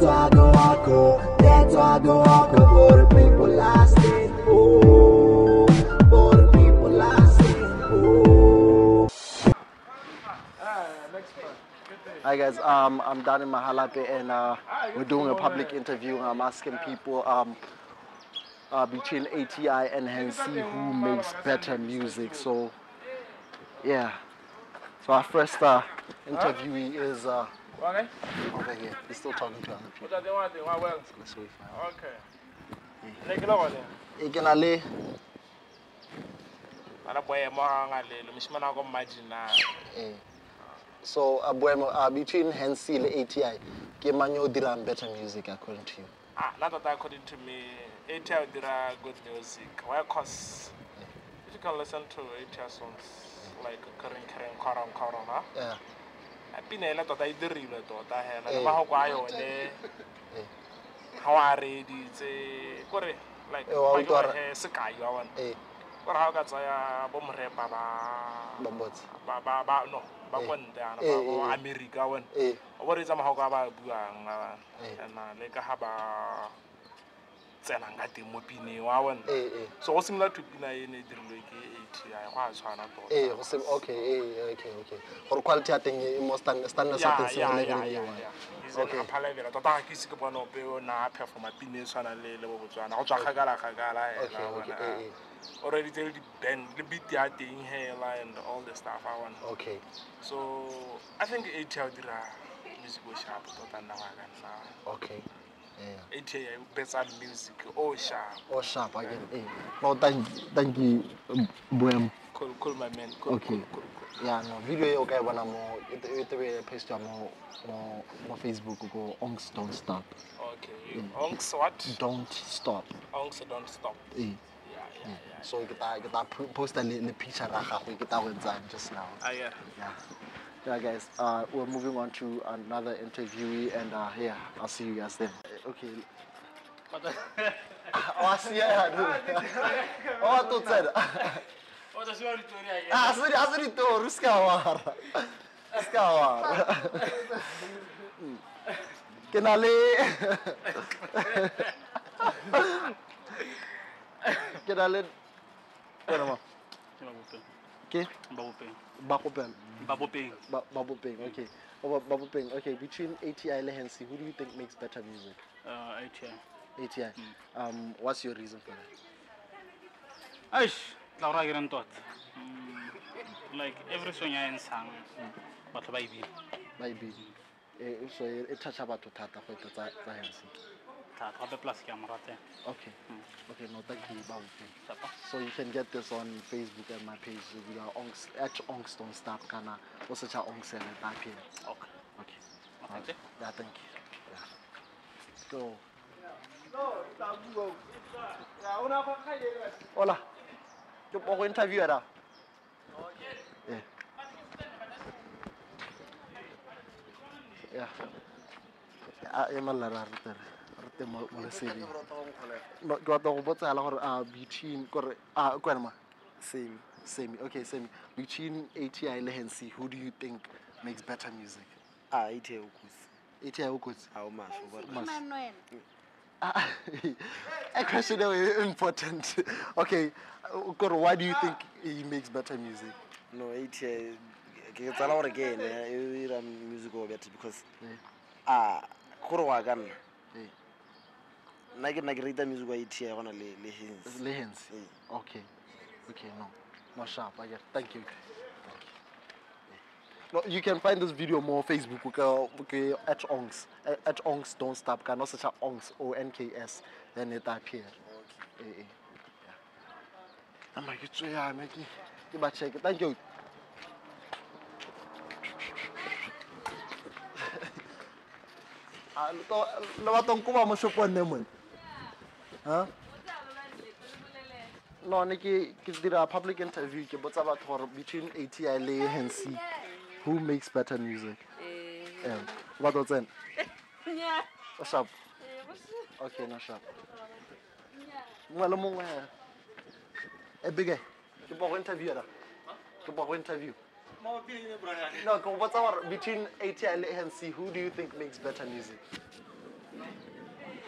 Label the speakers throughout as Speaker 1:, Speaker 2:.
Speaker 1: Why I go hardcore. That's why I go hardcore for the people lasting. Oh, for the people lasting. Oh.
Speaker 2: Hi guys, um, I'm down in Mahalapye and uh, we're doing a public interview. I'm asking people um, uh, between ATI and Hansi who makes better music. So, yeah. So our first uh, interviewee is uh,
Speaker 3: Okay.
Speaker 2: over here. He's still talking to other people.
Speaker 3: What are they wanting? Well, well.
Speaker 2: Let's wait for him.
Speaker 3: Okay. Like lo gone.
Speaker 2: Eh, ke na le-
Speaker 3: Ana boye mo nga le lo mishimana ko imagine.
Speaker 2: eh. So Boemo, uh, between Hansi and ATI, ke mang yo o dirang better music according to you?
Speaker 3: Ah, not that according to me, ATI did a good music. Why cause if you can listen to ATI songs like Karen Karen Koron Koron, huh?
Speaker 2: Yeah.
Speaker 3: pina ele tota e dirilwe tota hela le magoko a yone. Ga o a reditse kore like sekai wa bona. Kore ga o ka tsaya bo morepa ba no ba kwa ntle ana ba america
Speaker 2: one
Speaker 3: o boreetsa magoko a ba buang le ka ga ba tsenang ka teng mo pineng wa bona
Speaker 2: eh, eh.
Speaker 3: so go simolola thopina e ne e dirilwe ke ati go a tshwana
Speaker 2: eh, totaogore quality ya teng e
Speaker 3: mostanlesatenseaphalebela e tota ga ke ise ke bona ope o na performa pina e tshwanang le le bo botswana. Go tswa kgakala-kgakala
Speaker 2: ela
Speaker 3: bona already tse le di-band le beat ya teng hela and all the stuff a bona
Speaker 2: okay.
Speaker 3: So i think ati ya o dira music o sharp tota nna go ya ka nna
Speaker 2: okay. Yeah.
Speaker 3: Ya betsa music o sharp
Speaker 2: Oh, sharp again. Eh. No, thank thank you um, Boemo.
Speaker 3: cool cool my man cool
Speaker 2: Okay.
Speaker 3: cool cool cool
Speaker 2: Yeah, no, video e o ka bona mo e te- tebe post ya mo mo mo Facebook go Onks don't stop.
Speaker 3: okay onks what
Speaker 2: Don't stop.
Speaker 3: onks don't stop
Speaker 2: Eh.
Speaker 3: yeah yeah yeah
Speaker 2: So ke ta ke ta po- posta le le picture ra gago ke ta go etsang just now.
Speaker 3: ah yeah
Speaker 2: Yeah. Yeah, guys, uh, we're moving on to another interviewee, and uh, yeah, I'll see you guys then. Okay. oh, I see ya, dude. Oh, I thought that.
Speaker 3: o tsa siwa ditori again
Speaker 2: Ah, sorry, I said it too. Ruska war. Ruska war. Ke na le Ke na le Wena ma. Ke ba
Speaker 4: babopeng
Speaker 2: okay. Oh, Ba- okay. Between ATI and Hensi, who do you think makes better music?
Speaker 4: uh, ATI.
Speaker 2: ATI. Um, what's your reason for that?
Speaker 4: Aish, tla gore a kereng tota Mm, like every song batho ba e bina
Speaker 2: Maybe. Eh, so e e toucha batho thata go eta tsa tsa Hensi.
Speaker 4: Thata gape plus ke a mo ratela
Speaker 2: Okay. Okay, no, thank you.
Speaker 4: Tata.
Speaker 2: So you can get this on Facebook and my page. We are onks at onks don't stop kana. Also cha onks and page.
Speaker 4: okay
Speaker 2: Okay.
Speaker 4: Thank you.
Speaker 2: Yeah, thank you. Yeah. So. Hola. Ke po go interview era. Yeah. Yeah. Ah, e mala ra rete mo mo lesedi. No, ke batla go botsa la gore ah between gore ah kwa ma
Speaker 5: Same.
Speaker 2: same okay same between ATI le Hensi who do you think makes better music?
Speaker 5: Ah, ite o kusi.
Speaker 2: ATI o kotsi.
Speaker 5: Ha o masho gore.
Speaker 2: Mas- Ah, a question that is important. okay, uh, Koro, why do you think he makes better music?
Speaker 5: No, ite ke tsala gore ke ene e ira music o better because ah gore wa ka nna. Nna ke nna ke rata music wa ite ya gona le le hins.
Speaker 2: Le Hensi. Okay, okay, no, no sharp. I get. Thank you. Thank you. No, you can find this video more on Facebook. Okay, okay, at Onks, at, at Onks don't stop. Can also search Onks O N K S. Then it appear. Eh, eh. Yeah. I'm like, it's yeah, make it. Give a check. Thank you. Ah, lo to lo batong ko ba mo shopong ne mon? Ha? No, ne ke ke dira public interview ke botsa batho gore between ATI le Hensi who makes better music? Eh. eh ba to tsena. O eh, sharp. Okay, no sharp. Mongwe le mongwe. Eh, e big ke bo go interview ra. Ke bo go interview. No, ke botsa gore between ATI le Hensi who do you think makes better music?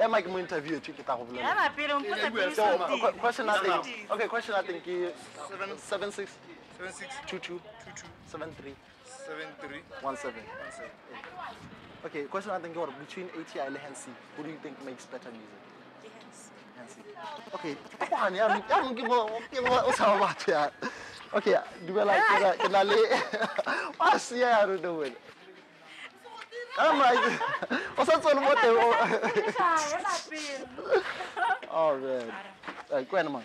Speaker 2: Eh, mais interview
Speaker 6: kita que tá rolando. É, mas pera,
Speaker 2: um
Speaker 6: pouco
Speaker 2: é
Speaker 6: por
Speaker 2: isso. Question six two two two two seven three seven three one seven. Okay, question nothing. Between ATI and who do you think makes better music? Okay, aku hanya yang mungkin mau yang mau sama baca. Ya. Okay, dua lagi kenali. kita le. Pasti ya harus. Wena Kama o sa tsone mo teng o
Speaker 6: Ya ma pele.
Speaker 2: Oh man. Uh, go ahead, man.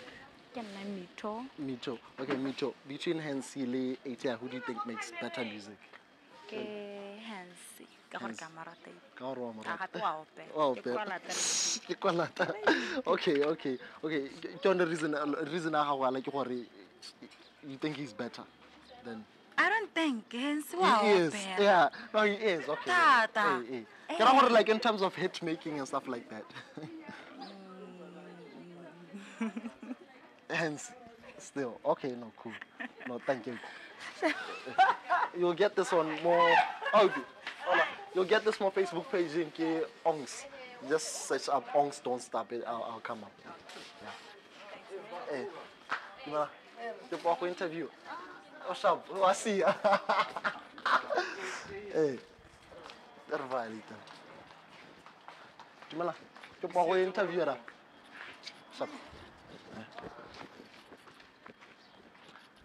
Speaker 6: Ke nna Mitho.
Speaker 2: Mito. Okay, Mito. Between Hansi le ATI, who do you think makes better music?
Speaker 6: Ke Hansi. Ka gore ka marata.
Speaker 2: Ka gore wa mo
Speaker 6: Ka
Speaker 2: rata.
Speaker 6: gape wa opela.
Speaker 2: Wa
Speaker 6: Ke
Speaker 2: opela.
Speaker 6: kwa latela.
Speaker 2: Ke kwa lata. Okay, okay, okay. Ke yone reason reason a gago ala ke gore you think he's better than
Speaker 6: I don't think Hansi wa
Speaker 2: he is. Yeah. No, he is. Okay.
Speaker 6: Tata.
Speaker 2: Uh, hey, hey. Ke ra gore like in terms of hit making and stuff like that. Hence, still okay. No, cool. No, thank you. You'll get this on more. Oh, okay. You'll get this more Facebook page in K Ongs. Just search up Ongs. Don't stop it. I'll, I'll come up. Yeah. Hey, you wanna? The walk interview. What's up? Oh, I see. ya. hey. Tervalita. Gimana? Coba aku interview dah. Sap.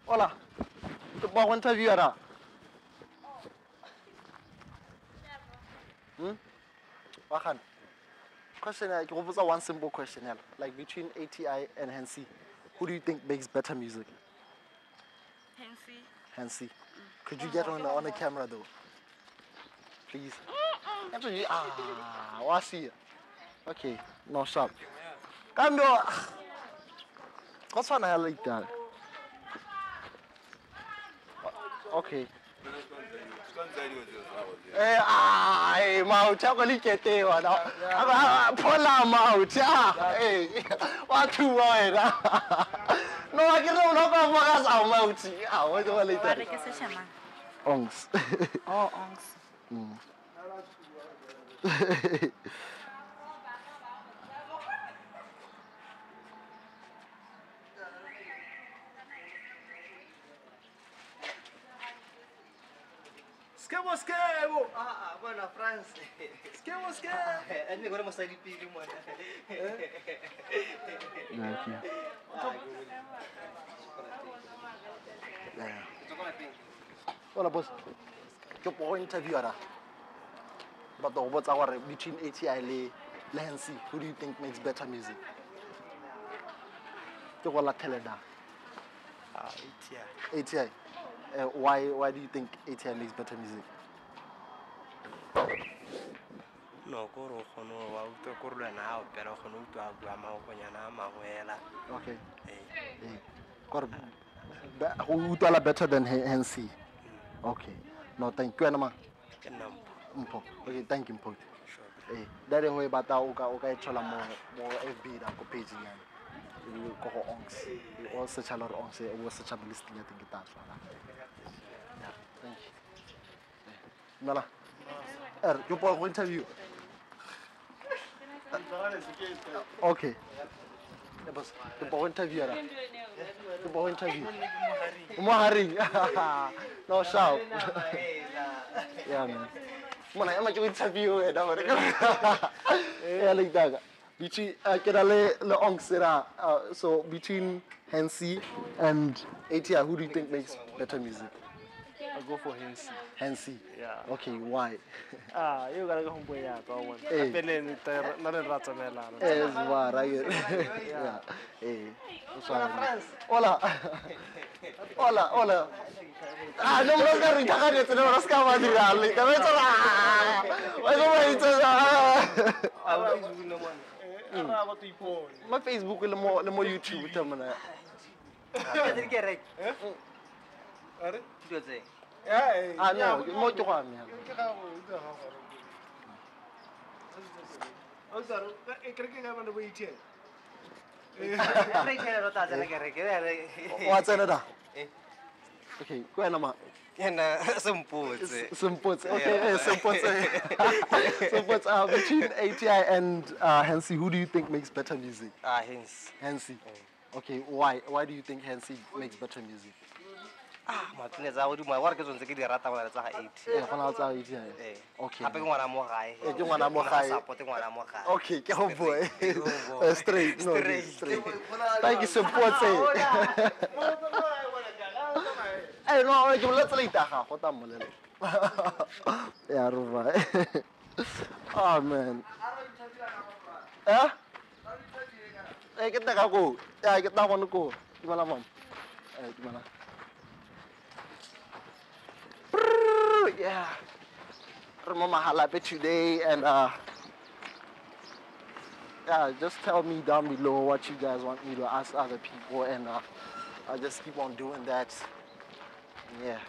Speaker 2: Hola. Coba aku interview dah. Hmm? Wakan. Question I go for one simple question here. Like between ATI and Hansi, who do you think makes better music?
Speaker 6: Hansi.
Speaker 2: Hansi. Could you get on the, on the camera though? Please. Actually, ah, wasi. Okay, no sharp. Kambe What's one I like that? Okay. Eh, ah, eh, mauti ako likete wa na. Ako ah, phola mauti ah. Eh, wathu wa wena. não aquí não não como hagas a Mauchi. não, hoy te
Speaker 6: voy
Speaker 2: a
Speaker 6: leitar. não, se llama?
Speaker 2: Ongs.
Speaker 6: Oh, Ongs. Hum.
Speaker 5: Skebo, skebo.
Speaker 7: Ah, ah, bona France.
Speaker 5: Skebo, skebo.
Speaker 7: Eh, ne gore mosadi pele mona.
Speaker 2: Hola boss. Ke po go interview ara. Ba to go botsa gore between ATI le le Hansi, who do you think makes better music? Ke go la Teleda.
Speaker 5: Ah, ATI.
Speaker 2: ATI. Uh, why why do you think ATI makes better music?
Speaker 7: no kore o kgone wa utlwa korolwana ga opela o kgone o a bua maokonyana a mangwe
Speaker 2: ela go utlwala better than hanc mm. okay. No thank
Speaker 7: ke wena ma.
Speaker 2: Mpho. Okay thank you mpho. Ee. Go e batla o ka e thola mo fb nako pageng yane. Ko go ongs o searcha le gore ongs o searcha mo e, listing ya teng ke tla tswala. Thank ee. er ke poa go interview. Okay. Ya bos, ke po go interview ra. Ke po go interview. Mo haring. No sharp. Yeah, man. Ema ke interview e da gore. Yeah, like that. Between uh, ke na le le ongsera. Uh, so between Hansi and ATI, who do you think makes better music?
Speaker 3: I go for Hansi.
Speaker 2: Hansi.
Speaker 3: Yeah.
Speaker 2: Okay, why?
Speaker 3: Ah, you gotta go home boy ya ka wona.
Speaker 2: Eh.
Speaker 3: Pele ni ter na le ratsa melana.
Speaker 2: Es var right. Yeah. Eh. Sorry. Hola. Hola, hola. Ah, no me lo que rita ka ne tsene ra ska ba dira le. Ka me tsala. Wa go ba itse sa.
Speaker 3: araba to ipone
Speaker 2: mo facebook le mo le mo youtube ta mona
Speaker 3: are
Speaker 5: dilo tse
Speaker 3: Eh,
Speaker 2: ah no mo ke go amela
Speaker 3: ke ga go ke ga go o sa ro kre ke ga bana bo ithe
Speaker 2: wa tsena da
Speaker 5: Eh.
Speaker 2: okay go ena ma
Speaker 5: ena sempotse
Speaker 2: Simpotse. Okay, yeah. Simpotse. Simpotse. Uh, between ATI and uh, Hansi, who do you think makes better music?
Speaker 5: ah hens
Speaker 2: Hansi. Okay, why? Why do you think Hansi makes better music?
Speaker 5: Ah tsa godimo wa re ke tsontse ke di rata gona le tsa ga eighty
Speaker 2: Eh, gona go ATI.
Speaker 5: Eh.
Speaker 2: Okay.
Speaker 5: gape ke ngwana mo gae
Speaker 2: Eh, ke ngwana mo gae.
Speaker 5: sapote ngwana mo gae
Speaker 2: Okay, ke go boy.
Speaker 5: Go.
Speaker 2: Uh, straight. No,
Speaker 5: Straight.
Speaker 2: straight. Thank you, Simpotse. Hey, no, ke boletsa le itaga go ta molelo. Ya roba. Oh man. Eh? Eh, ke tla ka. Ya, ke tla bona ko. Dumela mama. Eh, dumela. Brrr, Yeah. Re mo Mahalapye today and uh yeah, just tell me down below what you guys want me to ask other people and uh I'll just keep on doing that. Yeah.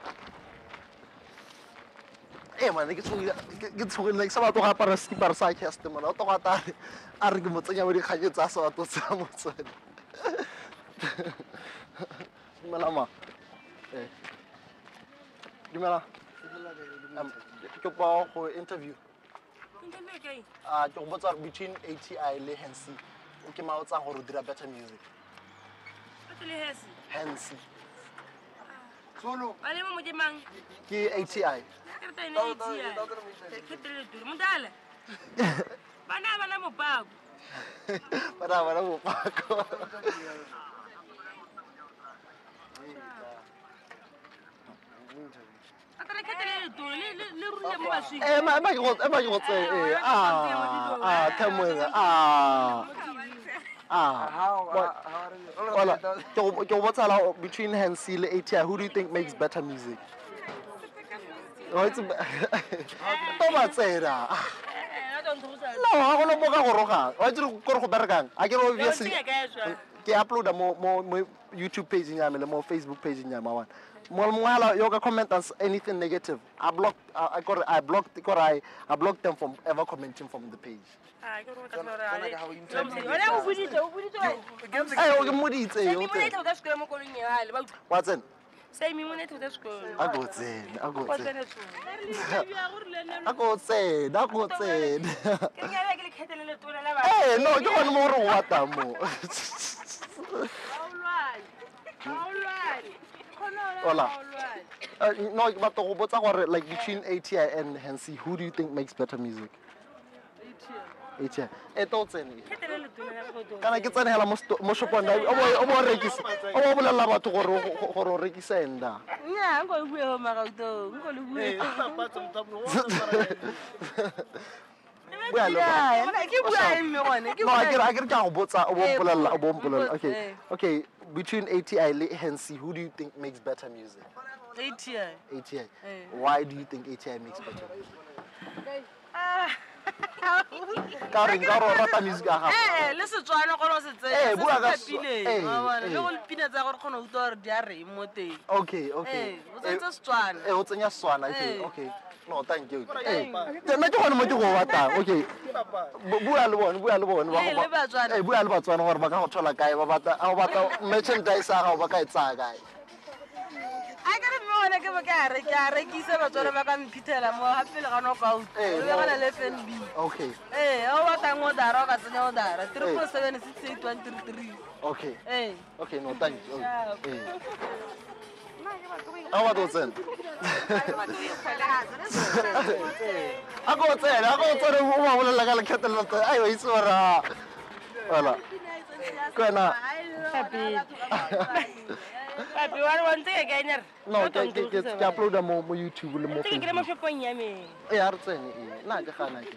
Speaker 2: Eh man, tsogile like sa batho ga apara skipper sa cast man. O to ga ta a re ke mo tsenya mo dikganye tsa sa batho tsa motswedi. Ma. Eh. Dumela. Um, ke pa go interview. Ah, ke botsa between ATI le Hansi. O ke ma o tsang gore o dira better music. Hansi.
Speaker 8: Alemo mo ke mang?
Speaker 2: Ke ATI.
Speaker 8: Ke taene ATI. Ke tele turu. Mudala. Bana bana mo pago.
Speaker 2: Para mo pako.
Speaker 8: Ata re ke tele turu le le le rulle mo baswi.
Speaker 2: Eh ma Eh, ma ke go ke go tse ah temwe. Ke go ke go botsa la between Hansi le ATI who do you think makes better music? Oh, it's to ba tsena.
Speaker 8: A don't thusa.
Speaker 2: No, ga gona mo ka go roga. Wa tsere ko go berekang. A ke obviously.
Speaker 8: Ke
Speaker 2: mo mo YouTube page ya me le mo Facebook page ya ma wana mo mongala yo ka comment us anything negative I blocked I, I got I blocked got I I blocked them from ever commenting from the page
Speaker 8: Ah, ke re ka tsora. Ona o buditse, o buditse.
Speaker 2: eh o ke moditse
Speaker 8: Se
Speaker 2: yo
Speaker 8: mi mo ne tla sekolo mo kolong ya hale. Ba
Speaker 2: wa tsena
Speaker 8: Se mi mo ne tla sekolo.
Speaker 2: a go tsena a go
Speaker 8: Ko
Speaker 2: tsena
Speaker 8: tsene tsone.
Speaker 2: a go tsena a go tsena
Speaker 8: Ke nyala ke le khetelele tona la ba.
Speaker 2: eh no ke gone mo re o wata mo
Speaker 8: Aulwane. Aulwane. Khona
Speaker 2: Hola.
Speaker 8: aulwane.
Speaker 2: Uh, no ke batla go botsa gore like between ATI and Hansi who do you think makes better music ATI ATI. e to tsene
Speaker 8: Khetelele tona la go
Speaker 2: kana ke tsene hela mo sto- mo shopong da o bo o bo rekisa o bo bolela batho gore o- go- gore o rekisa enda
Speaker 8: Nya, ngo bue ho magauto, ngo le bue.
Speaker 2: Bua le
Speaker 8: Ya, mona ke bua mme gone, ke
Speaker 2: no
Speaker 8: bua.
Speaker 2: a kere a kere go botsa o
Speaker 8: Eh,
Speaker 2: o bo
Speaker 8: botsa,
Speaker 2: mpolelela
Speaker 8: botsa,
Speaker 2: okay
Speaker 8: eh.
Speaker 2: okay between ATI le Hansi who do you think makes better music
Speaker 8: ATI.
Speaker 2: ATI
Speaker 8: Eh.
Speaker 2: why do you think ATI makes better music
Speaker 8: Ah.
Speaker 2: Ka re nka ro rata music ya gago.
Speaker 8: Eh, le Setswana gone o se tsene,
Speaker 2: Eh, ka eh,
Speaker 8: le go le pina tsa gore kgone go utlwa gore di a reng mo teng.
Speaker 2: okay okay.
Speaker 8: O tsentse Setswana.
Speaker 2: eh o tsenya Setswana okay. No thank you. Nna ke gone mo ke go batang okay. Bu- bua le bone bua le bone. Bua le batswana gore ba ka go thola kae ba batla a go batla merchandise ya gago ba ka e tsaya kae
Speaker 8: a ke re mme gone ke bo ke a re- ke a rekisa batswana ba ka mphithela mo gapele ga knockout
Speaker 2: Eh,
Speaker 8: o begana le fnb
Speaker 2: okay
Speaker 8: ee ga o batlang odara o ka tsenya odara triple seven six eight one three three
Speaker 2: okay
Speaker 8: ee
Speaker 2: okay no thank you
Speaker 8: Yeah.
Speaker 2: eh a go batla go tsena a ko tsena a ko tsena o ba bolela ka lekgetelelo tse ai wa itse gore a wala ke wena
Speaker 8: Ah, Wapiwari wanzike ganyar.
Speaker 2: No, ke ke ke upload mo mo YouTube le mo.
Speaker 8: Ke ke mo shopong ya me.
Speaker 2: Eh, e ya rtsene e. Eh. Na ke gana ke.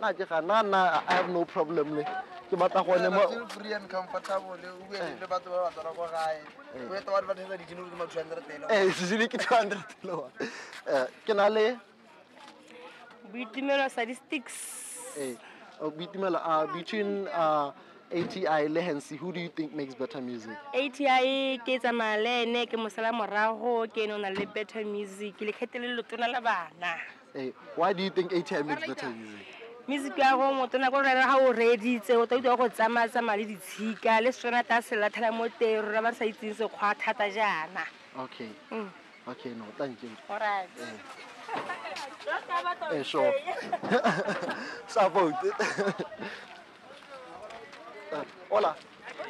Speaker 2: Na ke gana na I have no problem le. Ke batla go ne
Speaker 5: mo free and comfortable le u le batho ba ba tsara go eh. gae. O eta ba ba tsa di dinolo ma 200 pelo.
Speaker 2: Eh, se se ke 200 pelo. Eh, ke na le
Speaker 8: Boitumelo statistics.
Speaker 2: Eh, oh, boitumelo a between uh, ATI le Hansi, who do you think makes better music?
Speaker 9: ATI ke tsamaya le ene ke mosala morago ke ene o na le better music le kgethele letona la bana
Speaker 2: Eh, why do you think ATI makes better music?
Speaker 9: music ya go motona ko rera ga o reeditse o tla go tsamaya tsamaya le ditshika le setswana ta se latlhela mo teng rona ba sa itseng sekgwa thata jaana
Speaker 2: Okay.
Speaker 9: Mm.
Speaker 2: Okay, no, thank you.
Speaker 9: Alright.
Speaker 2: Eh, sure. Support. uh, hola.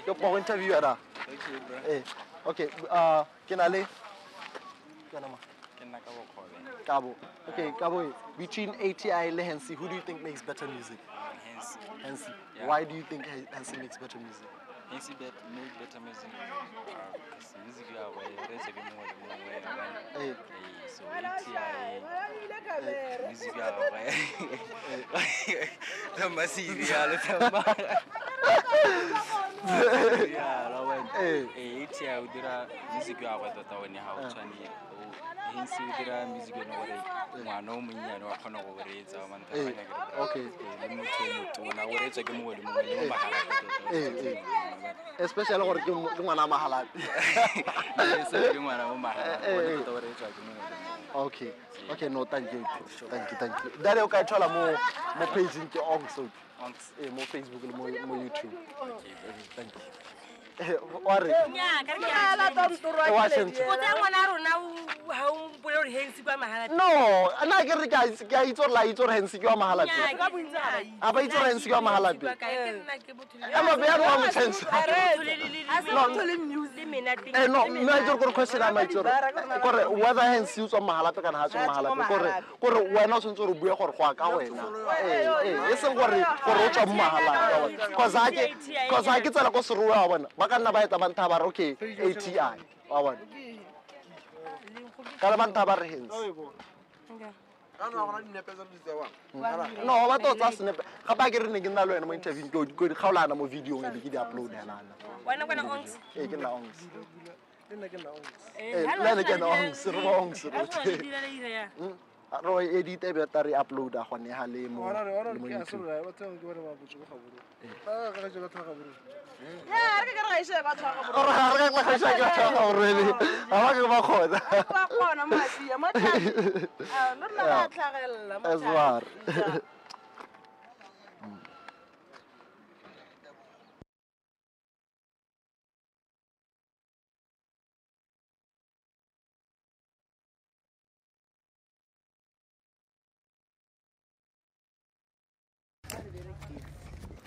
Speaker 2: Yo puedo interview ada. Eh, okay. Uh, kinale. Kanama. Cabo. Okay, Cabo. Between ATI and Hensi, who do you think makes better music?
Speaker 10: Hence,
Speaker 2: Hensi.
Speaker 10: Yeah.
Speaker 2: Why do you think Hen- Hensi makes better music?
Speaker 10: Hence bet make better music. Uh, because music you are way raise a more and more way around.
Speaker 2: Eh.
Speaker 10: So music you are way. The material Yeah, la wena. ATI o dira music you are way wena ha hin sibira mizige no gore ngwana o monnyane wa kgona go
Speaker 2: boreetsa
Speaker 10: mantlele motho motona o reetswa ke mogodi mongwe le mo
Speaker 2: magalape especially gore ke ngwana a
Speaker 10: magalape ngwana o magalape o reetswa ke mogodi
Speaker 2: okay okay no thank you thank you thank you dale o ka thola mo mo pageng ke ongsop mo facebook le mo youtube okay thank you
Speaker 9: ore
Speaker 2: no na ke re ke a itsorela a itsore hense ke wa magalate a ba itsore hense ke wa magalate emabeyane question whether hense o tswa magalape kana ga tswa magalape kore kore go o tsela hakan na bai tabanta bar okay ATI awan kalman tabar hins no wa to tsa sne ga ba ke re ne ke nna le wena mo interview go go khaulana mo video ngi ke di upload hela na
Speaker 9: wena wena ongs
Speaker 2: e ke nna ongs le ne ke nna ongs e le
Speaker 9: ne ke nna ongs re ongs re
Speaker 2: ro edite be ta re uploada gone ga le mo tla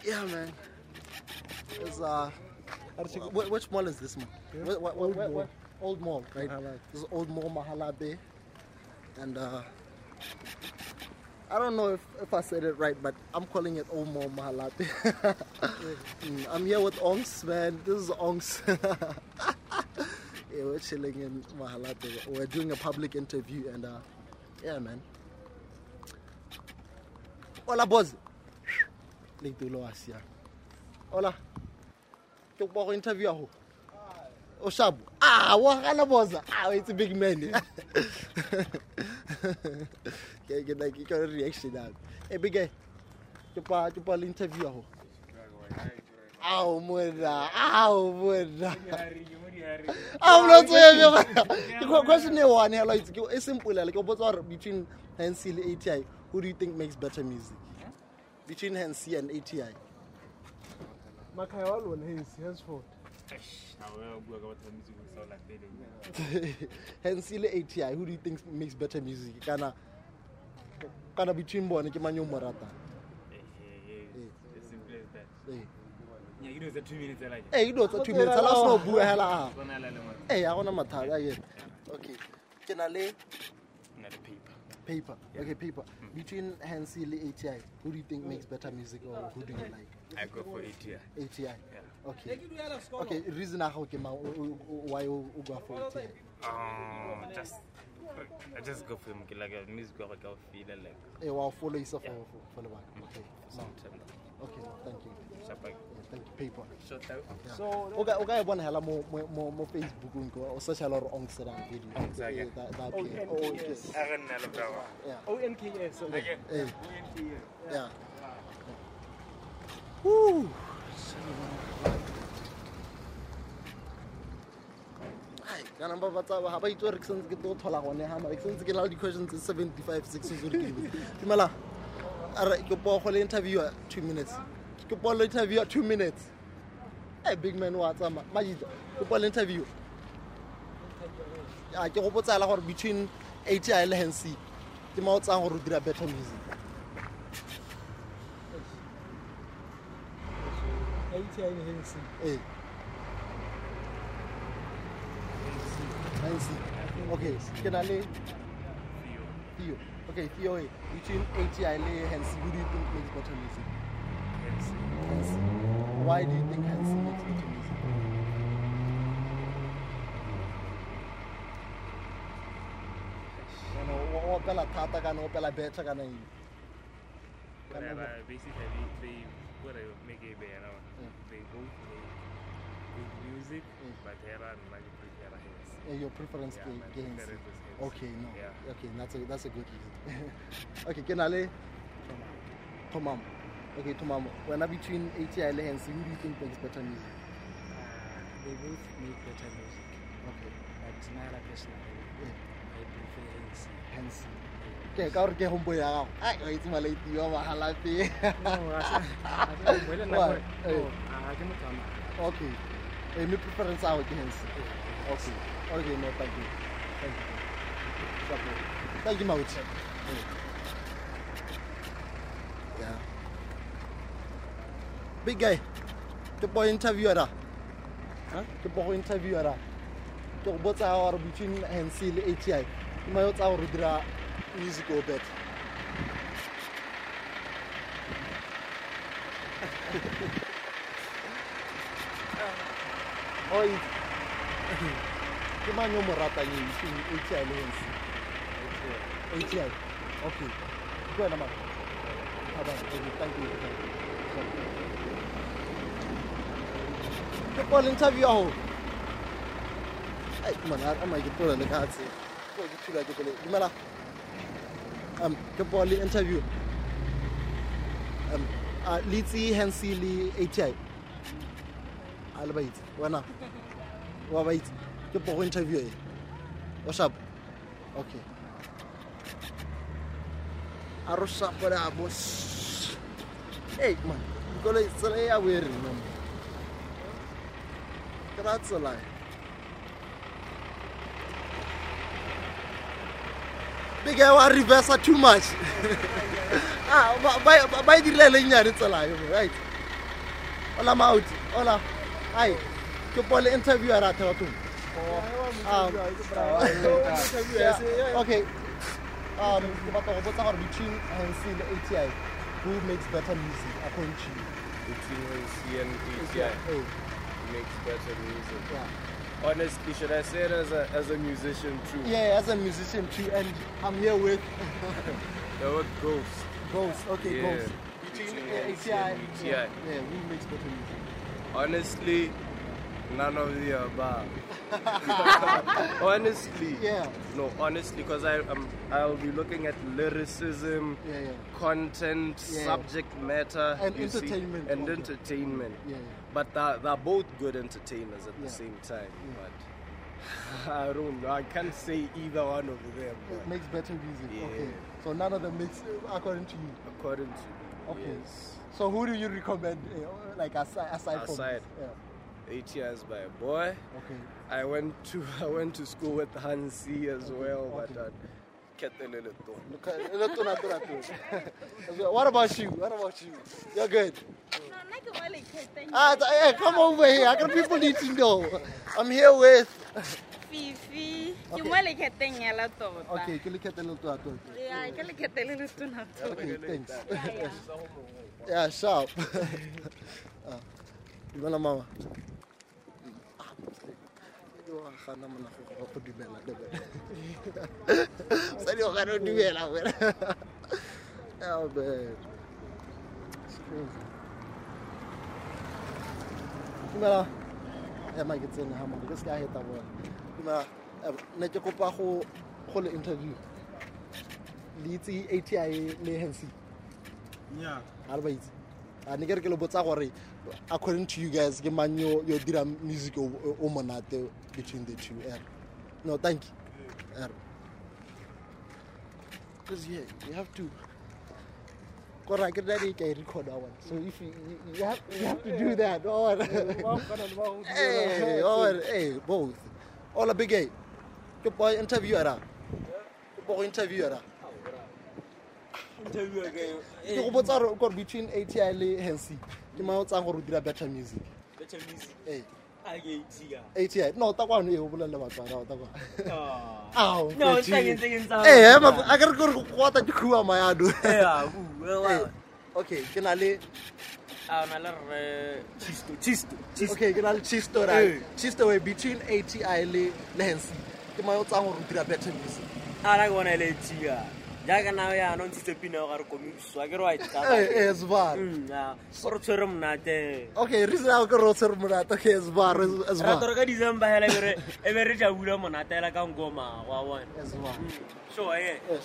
Speaker 2: Yeah, man. It's uh, wh- which mall is this one? Wh- wh- wh- wh- wh- Old Mall, right? This is Old Mall Mahalabe, and uh, I don't know if, if I said it right, but I'm calling it Old Mall Mahalabe. Mm, I'm here with Onks, man. This is Onks. yeah, we're chilling in Mahalabe. We're doing a public interview, and uh, yeah, man. Hola, boss. Leitulo Asia. Hola. Ke kopa go interview ho. O shabu. Ah, wa gana boss. Ah, it's a big man. Ke ke na ke ka reaction ya. E big guy. Ke pa ke pa le interview ho. Aw mona. Aw not saying the question is one like it's simple like what's between Hansi and ATI who do you think makes better music between Hansi and ATI
Speaker 11: makhaya wa lona hensi henceforth
Speaker 2: Hansi le ATI who do you think makes better music kana kana between bona ke mang yo mo you know, dilo tsa two minutes. already. Hey, you know Ala o sena go bua hela a. Eh, ha gona mathata ke. Okay. Ke na le paper. Okay, paper. Between Hansi le ATI, who do you think makes better music or who do you like?
Speaker 12: I go for ATI.
Speaker 2: ATI. Okay. Okay, reason I how came out why you go for ATI.
Speaker 12: Um, just I just go for them like a music or like I feel like.
Speaker 2: Eh, wa follow isa for for for the back. Okay. No.
Speaker 12: September.
Speaker 2: Okay, no, thank you.
Speaker 12: Shapak.
Speaker 2: Yeah, thank you, paper.
Speaker 12: So,
Speaker 2: Yeah.
Speaker 11: So-
Speaker 2: o ka o ka e bona hela mo mo mo mo Facebook nko o search hela re on sera video.
Speaker 12: Exactly.
Speaker 2: Eh, that that
Speaker 11: Oh,
Speaker 2: appear.
Speaker 11: oh,
Speaker 2: yes.
Speaker 12: I don't.
Speaker 2: Yeah.
Speaker 11: ONKS.
Speaker 2: Eh. Yeah. Woo. Hai, kana ba batsa ba ba itse re ke ke tlo thola gone ha mara ke sentse ke na le di-questions 75 6 ke di botse. are ke po go le interviewer 2 minutes ke po le interviewer 2 minutes hey big man wa tsama majida ke po le interview ya ke go botsala gore between ATI le Hansi ke ma o tsang gore o dira better music
Speaker 11: ATI le Hensi.
Speaker 2: Eh. Nancy. Okay, ke na le Theo. Okay, Theo, between ATI le Hansi, who do you think makes better music? Hansi. Why do you think Hansi makes better music? Kana o opela thata kana opela better kana? Kana
Speaker 12: Whatever, basically, they whatever make it better. They both play music, but Hera and Magi prefer Hansi.
Speaker 2: Eh, your preference
Speaker 12: Yeah, my preference is Hansi.
Speaker 2: Okay, no.
Speaker 12: Yeah.
Speaker 2: Okay, that's a that's a good reason. okay, ke na le Tomam. Okay, Tomam. When I between ATI and Hansi, who do you think makes better music?
Speaker 13: They both make better music.
Speaker 2: Okay.
Speaker 13: But Nara personally, I prefer Hansi.
Speaker 2: Hansi. Okay, ka gore ke homeboy ya gago. Ai, wa itse malaiti wa mahala.
Speaker 13: No, ga se- ga se homeboy, le nna
Speaker 2: Why?
Speaker 13: ke- no, ga ke motho wa mahala.
Speaker 2: Okay. Eh, me preference ya gago ke Hansi. Okay. Okay, no, thank you. Thank you. Thank you, Mauti. Yeah. Big guy. Ke po interviewer. Huh? Po go interviewer go botsa gore between Hansi le ATI. Yo tsa gore o music o better. Oh, it's ke mang yo mo ratang eng between ATI le? ATI. Okay. Ke wena. Ah, ba, okay, thank you. Le interview aho. Ai, man, a ma ke tlola le ka tse. Ko ke thula ke kole. Dumela. Um, ke po le interview. Um, a le tsi Hansi le ATI. A le ba itse. Wena. Wa ba itse. Ke po go interview e. O sharp. Okay. a ro shapola a bo hey man kolo tsela ya were man ke ra tsela e. big wa reverse too much. Ah ba ba ba dirile le nyane tsela yo right. Ola maut ola ai ke pole interview ara ta tu um okay. Um ke batla go botsa gore between Hansi le ATI who makes better music according to you?
Speaker 7: Between Hansi and ATI. Makes better music.
Speaker 2: Yeah.
Speaker 7: Honestly, should I say it as a as a musician too?
Speaker 2: yeah as a musician too and I'm here with
Speaker 7: The word Ghost.
Speaker 2: Ghost okay
Speaker 7: Yeah.
Speaker 2: Ghost between
Speaker 7: Between Hansi
Speaker 2: ATI
Speaker 7: and ATI.
Speaker 2: yeah, yeah who makes better music
Speaker 7: Honestly, none of the above. honestly,
Speaker 2: Yeah.
Speaker 7: No, honestly, because I um, I'll be looking at lyricism,
Speaker 2: Yeah, yeah.
Speaker 7: content,
Speaker 2: Yeah.
Speaker 7: subject matter,
Speaker 2: And
Speaker 7: you see,
Speaker 2: entertainment
Speaker 7: and
Speaker 2: also.
Speaker 7: entertainment.
Speaker 2: Yeah.
Speaker 7: But they're, they're both good entertainers at the same time. But I don't know. I can't say either one of them.
Speaker 2: it makes better music
Speaker 7: Yeah.
Speaker 2: okay so none of them makes according to you
Speaker 7: according to me,
Speaker 2: okay
Speaker 7: yes.
Speaker 2: so who do you recommend uh, like aside aside, from
Speaker 7: Aside.
Speaker 2: This?
Speaker 7: years by a boy.
Speaker 2: Okay.
Speaker 7: I went to I went to school with Hansi as well, but uh, Ketelele Tom.
Speaker 2: Okay, let's do that, do that, do that. what about you what about you you're good Ah, th- hey, come over here. I got people need to know. I'm here with.
Speaker 6: fifi ke
Speaker 2: Okay.
Speaker 6: mo leketeng ya la tota
Speaker 2: Okay, ke lekete le to ato.
Speaker 6: ya ke lekete le le tona tota
Speaker 2: Okay, thanks. yeah, sharp. ah, dumela mama ga na mona go go dumela. Mosadi go gane o dumela wena dumela ema ke tsene ga mone ke se ka heta bona. Dumela. Ne ke kopa go go le interview. Le itse ati le
Speaker 11: hensi
Speaker 2: ga le ba itse. Ne ke re ke le botsa gore according to you guys ke mang yo yo dira music o o- monate between the two er no thank you er because yeah, you have to Kora ke that ke record that one. So if you, you, have you have to do that. Oh, hey, hey, both. All a big A. Ke boy interview ara. Ke boy interview ara. ke go botsa gore between ati le hansi ke ma o tsang gore o dira better music? No ta kwano e o bolelele batswana o ta kwano. A kere kore go ata ke kgua mayado okay ke na le
Speaker 14: a na le rre chisto chisto
Speaker 2: okay ke na le chisto
Speaker 14: right.
Speaker 2: Chisto we between ati le le hansi ke ma o tsang gore o dira better music?
Speaker 14: A na ke bona e le ati jaaka nao yana o ntshitse pina o gare komiswa ke re wa
Speaker 2: e ore eh, eh,
Speaker 14: eh, mm, tshwere monate.
Speaker 2: Okay reason ao ke re o tshwere
Speaker 14: monate.
Speaker 2: Okay
Speaker 14: esbaratore ka december fela bere e be re e ja bula monate fela ka nkoma wa bone
Speaker 2: mm,
Speaker 14: sure
Speaker 2: e ke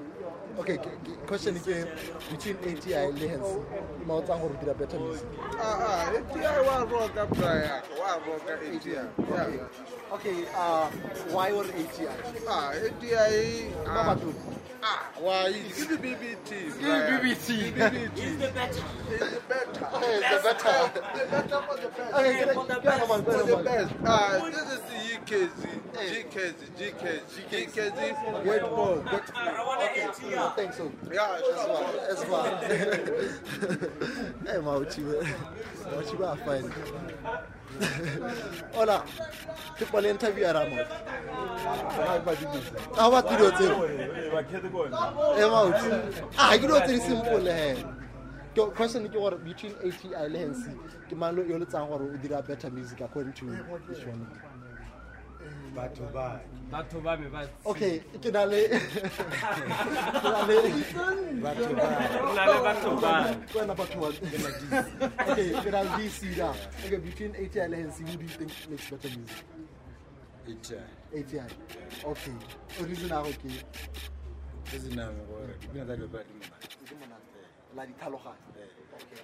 Speaker 2: po go interview ara. Okay, question ke between ATI le Hensi. Ke mang o tsang gore dira better music.
Speaker 11: Ah, ah, ATI wa roka braya, wa roka ATI.
Speaker 2: Okay, uh, why or ATI?
Speaker 11: Ah, ATI.
Speaker 2: Mama
Speaker 11: ah. Ah, why? Give me BBT.
Speaker 2: Give me BBT.
Speaker 11: BBT.
Speaker 2: He's
Speaker 11: the better. He's the better.
Speaker 2: Hey, the better.
Speaker 11: The better for the best.
Speaker 2: Okay, get it-
Speaker 11: for the best.
Speaker 2: man, get
Speaker 11: For
Speaker 2: it,
Speaker 11: the best. Ah, this is the EKZ. GKZ. GKZ. GKZ. Wait for. Wait for.
Speaker 2: I think so.
Speaker 11: Yeah,
Speaker 2: as well. As well. hey, Mauchiba. Mauchiba, fine. Hola. Tu pode interview a Ramon. Ah, what do you do? Hey, Mauchi. Ah, you don't think simple. Eh. ke question ke gore between ATI le NC ke mang yo le tsang gore o dira better music according to Ishwaneng
Speaker 15: batho ba
Speaker 14: ba me ba
Speaker 2: Okay, ke na le ke na le
Speaker 15: Batho ba.
Speaker 14: Na le batho ba.
Speaker 2: Wena batho ba. Okay, ke na le DC da. Okay, between ATI and Hensi, who do you think makes better music?
Speaker 15: ATI.
Speaker 2: ATI. Okay. O reason a go ke
Speaker 15: e gore dipina tsa lepa di monate
Speaker 2: la di tlhaloganya. Okay.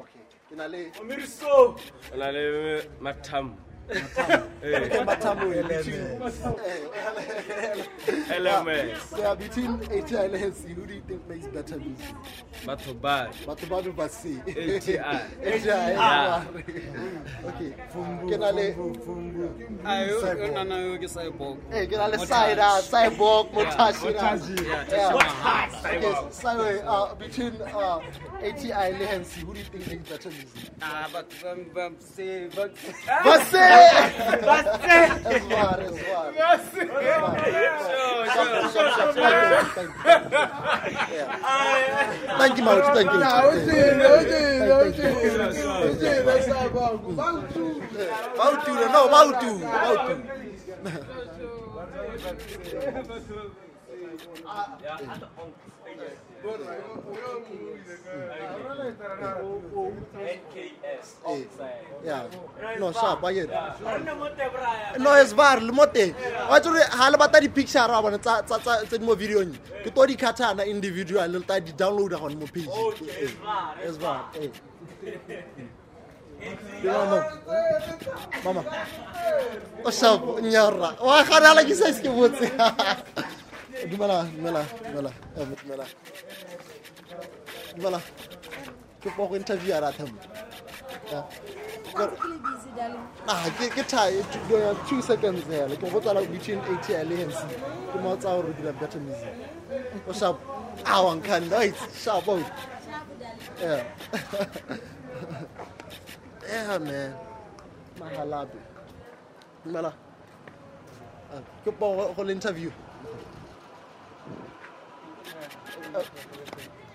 Speaker 2: Okay. Ke na le
Speaker 14: omiriso o na le mathamo
Speaker 2: Okay, between-
Speaker 14: LMS.
Speaker 2: Yeah, between ATI and Hensi, who do you think makes better music?
Speaker 14: batho ba
Speaker 2: Batho ba ba se.
Speaker 14: ATI.
Speaker 2: ATI.
Speaker 14: Yeah.
Speaker 2: Okay. Ke na le
Speaker 16: cyborg
Speaker 2: Eh, ke na le Saida, Cyborg, Motashi.
Speaker 16: Motashi, yeah,
Speaker 2: Yeah.
Speaker 16: Motashi.
Speaker 2: Okay, Cyborg, uh, between uh, ATI and who do you think makes better music?
Speaker 16: ah batho ba ba se ba
Speaker 2: Basse!
Speaker 16: Basse!
Speaker 2: Eswar, eswar.
Speaker 16: Basse!
Speaker 2: Thank you, Mauti. Thank you.
Speaker 11: Nah,
Speaker 2: Thank
Speaker 11: uthini,
Speaker 2: you.
Speaker 11: uthini,
Speaker 2: Thank you.
Speaker 11: uthini, uthini, esabonga. Bawutu.
Speaker 2: Bawutu, no, Bawutu, Bawutu. Yeah. No, sharp, I get it. No, it's var, le mo teng. Wa tsore ha le bata di picture ra bona tsa tsa tsa tsa mo video ni. Ke to di individual le ta di download ga mo page. It's var. Eh. Ke mama. O sharp nyara. Wa khana la ke sa se ke botse. Voilà, voilà, voilà, voilà. Voilà. Ki bokk interview ara tam. Ah, get tired. You have two seconds there. Like, what are between 80 aliens? The more hour with the better music. What's up? Ah, one can. Oh, it's sharp. Oh. Yeah. yeah, man. Mahalabi. Mala. Eh, ke bokk whole interview.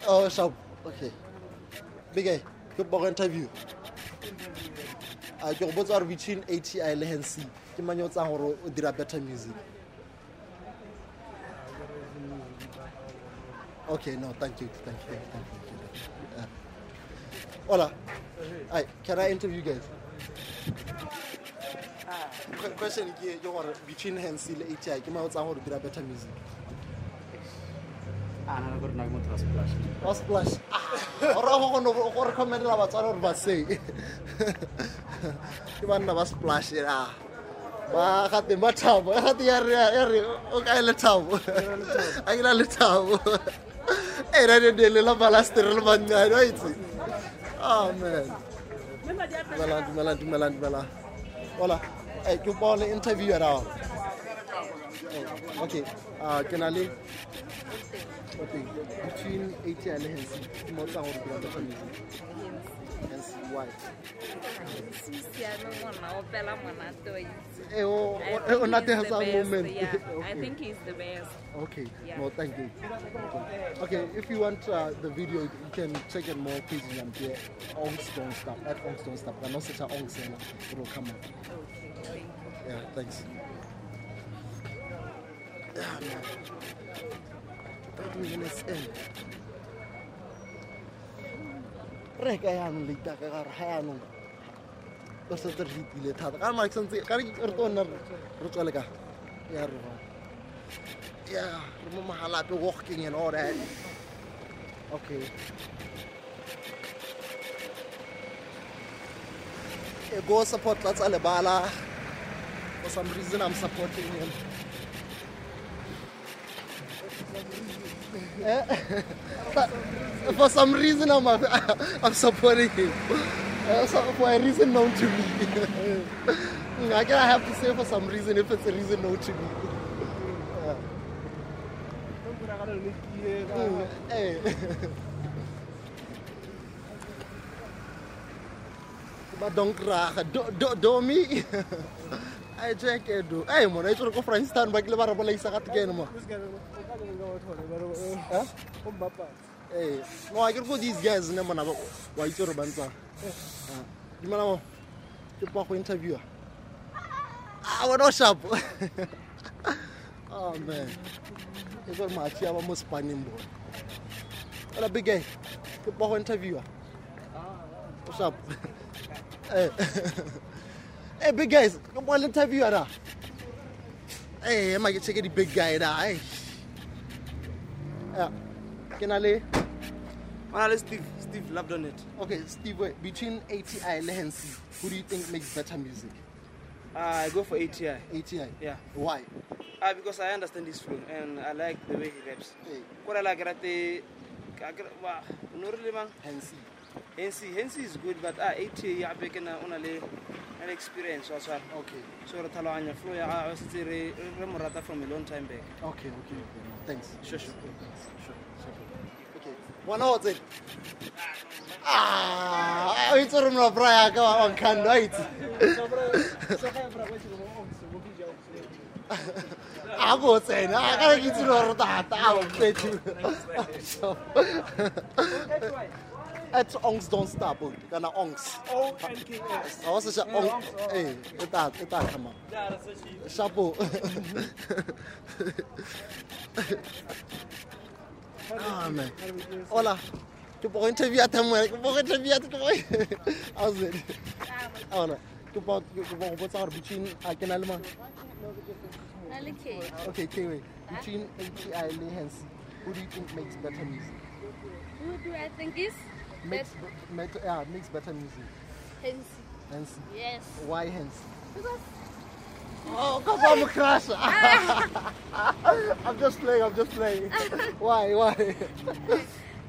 Speaker 2: Oh, sharp. Okay. Big A. Ke po go interview. a ke go botsa gore between ati le hensi ke mang yo o tsang gore o dira better music okay no thank you thank you thank you, thank you. Uh, hola Hi, can i interview you guys Que- question ke ke gore between hensi le ati ke mang yo o tsang gore o dira better music
Speaker 4: Ah, ana ku ri na ku mu tirha splash
Speaker 2: wa splash ah, ora wa kono ku recommendela vatswari ri va sei i vanna va splash a va gati va thabo gati ya ah. ri ya ri o ka ile thabo a ke na le thabo e ra ne le la balasteri eh, le manyane wa itse amen. Dumelang dumelang dumelang dumelang hola eh ke bona interview ya rawa oh, okay ah ke na le okay between 80 and Hensi ke mo tsa gore ke batla music Hensi why.
Speaker 17: I think he's the best.
Speaker 2: Okay.
Speaker 17: Yeah.
Speaker 2: No, thank you. Okay, if you want uh, the video, you can check it more pages and there. Onks don't stop. At Onks don't stop. I know such a Onks it will come up. Yeah, thanks. Yeah, man. فاتني مسألة. راه كيعانو اللي داك غير حيانو باش تقدر تجي ديليت هذا. غير مالك تنزيل غير ردونا رجع لك. يا ربا يا ربما حالا تو ووكينغ ان اول ذات أوكي إيه، Go support Latsalebala. For some reason, I'm supporting him. for some reason I'm, I'm supporting him. Uh, so for a reason known to me. I can I have to say for some reason if it's a reason known to me. Yeah. Eh. ba don kraga do do do mi ai tse ke do ai mo na itse ko Francistan ba kile ba re bolaisa ka tekene mo? Eh, no, I can go these guys ne mona ba wa itse re bantsa. Ah, Dimana mo. Ke pa go interview. Ah, wena o sharp. Oh man. Ke go machi aba mo spanning bo. Ola big guy. Ke pa go interview. O sharp. Eh. Eh big guys, ke pa le interview ara. Eh, ma ke check the big guy da. Ai. Yeah. Ke na le
Speaker 5: Mana le Steve, Steve it.
Speaker 2: Okay, Steve, wait, between ATI and Hensi, who do you think makes better music?
Speaker 5: Uh, I go for ATI.
Speaker 2: ATI?
Speaker 5: Yeah.
Speaker 2: Why?
Speaker 5: Uh, because I understand his flow and I like the way he raps. What I like at the no really man.
Speaker 2: Hensi.
Speaker 5: Hensi, Hensi is good, but ah, ATI ya be kana ona le an experience also.
Speaker 2: Okay.
Speaker 5: So re tlhaloganya flow ya ga se re re mo rata from a long time back.
Speaker 2: Okay, okay, okay. Thanks.
Speaker 5: Sure, sure.
Speaker 2: Sure, sure. Okay. One hour then. Ah, it's a room of Brian. Come on, can right. a go tsena a ka re ke itse gore tata a o fethu it's ongs don't stop kana ongs a va se xa ong e i ta i ta kama xapo Amen. Hola. Du brauchst interviewt haben, du brauchst interviewt, du brauchst. Also. Hola. Du brauchst du brauchst auch Bichin, a kenal ma. Okay, okay, wait. Between ATI and Hans, who do you think makes better music?
Speaker 18: Who do I think is?
Speaker 2: Makes, better, yeah, makes better music.
Speaker 18: Hensi.
Speaker 2: Hensi.
Speaker 18: Yes.
Speaker 2: Why Hensi?
Speaker 18: Because
Speaker 2: Oh, come on, crush. I'm just playing, I'm just playing. Why, why?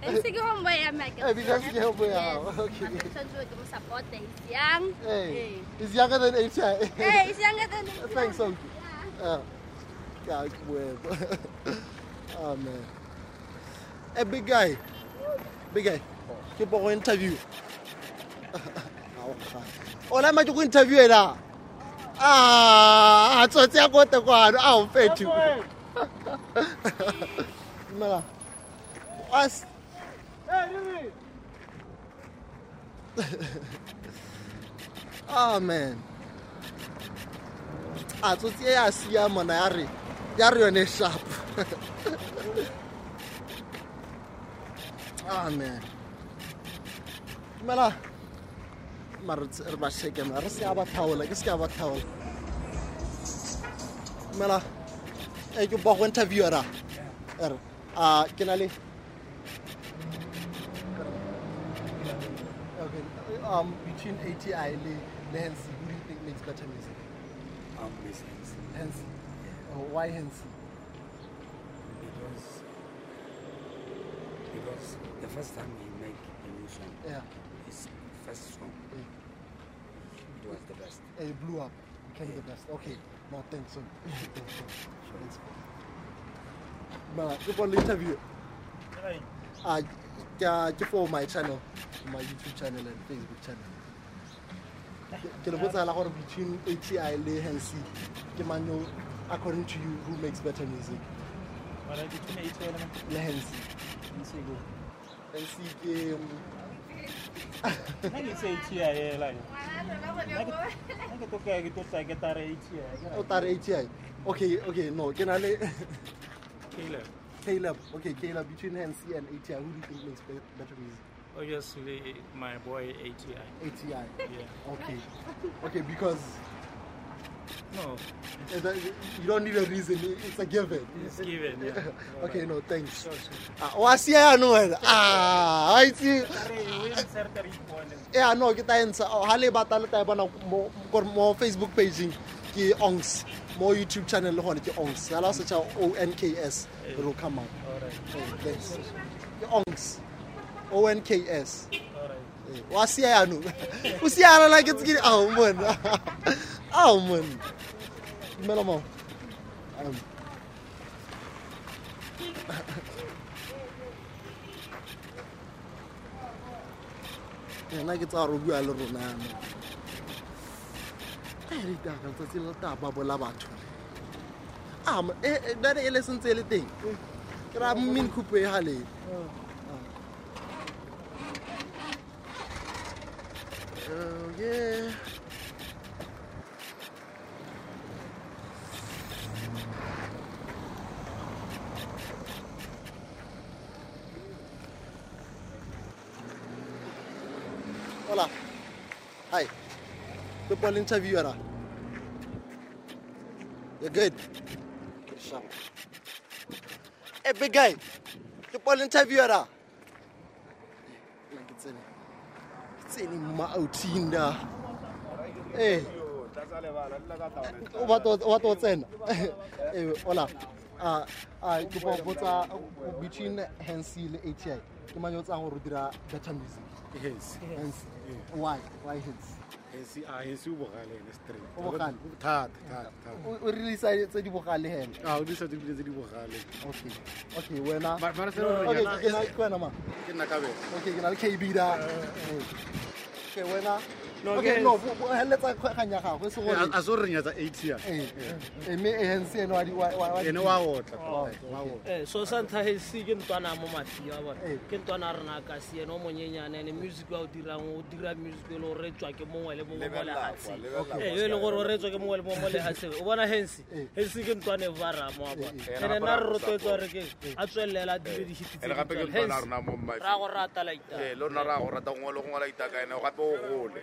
Speaker 18: Hensi ke homeboy ya me.
Speaker 2: Eh, because ke homeboy ya hao. Okay.
Speaker 18: Tshwanetse ke mo support he's young.
Speaker 2: Hey, he's younger than ATI.
Speaker 18: Hey, he's younger than me.
Speaker 2: Thanks, Uncle. Yeah. God, web. oh, man. Hey, big guy. Big guy. Ke po go interview. ona ma ke go interview ena? Ah tsotse ya kote kwano a o fethu. Oh a tsotse ya a sia mona ya re ya re yone sharp. Man dumela. Mara tse- re ba sheke mara re se a ba thaola ke se ka ba thaola. Dumela. E ke ba go interview ra ere a ke na le okay um between ati le le hensi who do you think makes better music?
Speaker 10: Um, Miss Hansi.
Speaker 2: hensi. Oh, why hensi?
Speaker 10: Because, because the first time he make a new song,
Speaker 2: Yeah.
Speaker 10: his first song, it was the best.
Speaker 2: it blew up. Became the best. Okay no thanks son thanks son thanks bona interview. Ah ke a- ke for my channel my youtube channel and facebook channel. Ke- le botsa la gore between ati le ke mang according to you who makes better music? Le hensi hensi ke um, o tare ati okay okay no ke na le
Speaker 17: Caleb.
Speaker 2: caleb okay caleb between hensi and ati who do you think makes better music
Speaker 17: Obviously, my boy ATI.
Speaker 2: ATI.
Speaker 17: Yeah.
Speaker 2: Okay. Okay, because
Speaker 17: No.
Speaker 2: that- you don't need a reason. It's a given.
Speaker 17: It's given, yeah.
Speaker 2: okay, no, thanks.
Speaker 17: Sure, sure.
Speaker 2: Ah, wa wena? Ah, I see. Yeah, no, kita ensa. Oh, bata le tayo bona mo kor mo Facebook page ke Onks. Mo YouTube channel le gone ke Onks. Hala se cha O N K S. It will come out.
Speaker 17: Alright.
Speaker 2: Oh, thanks. Ke Onks. O N K S. wasu yaya no wasu yara na get gini aw man. Aw man. Mela mo. Um nna ke tsa robiwa le rona yana a re itaka tsatsi le taba bola batho a nane eh, eh, e le sentse e le teng ke ra mmene khupo e haleng oh. Oh, yeah. Hola. Hi. People interviewer. Ah. You're good. Sharp. Hey, big guy. People interviewer. Ah. tsene mma outhinda ee eh. o batla o tsena. Eh, Ola ke botsa between hansil ati ke manye o tsayang gore o dira better music?
Speaker 10: Yes.
Speaker 2: Hence, yes. why? Why hence
Speaker 10: Hansi, ah, Hansi o bogale ene straight.
Speaker 2: O bogale?
Speaker 10: Thata, thata, thata.
Speaker 2: o o releasa tse di bogale hene
Speaker 10: Ah, o dirisa dibile tse di bogale.
Speaker 2: okay okay wena
Speaker 10: Ba- ba re fela gore
Speaker 2: okay ke na ke wena ma
Speaker 10: Ke nna ka bene.
Speaker 2: okay ke na le KB da Ee. okay wena
Speaker 10: No,
Speaker 2: okay se
Speaker 10: re nyatsa 8 years.
Speaker 14: E so santa he si ke ntwana mo mafi a bona. Ke ntwana rena ka si ene o monyenyane ene music wa o dirang o dira music e le o retswa ke mongwe le mongwe mo e le hatse le gore o retswa ke mongwe le mongwe mo le o bona hence hence ke ntwane vara mo a bona. Ene na re rotwetswa re ke a tswellela dire
Speaker 19: di
Speaker 14: hitse go rata la
Speaker 19: ita. Eh lo nna go rata go ngola go ngola ene gape o gole.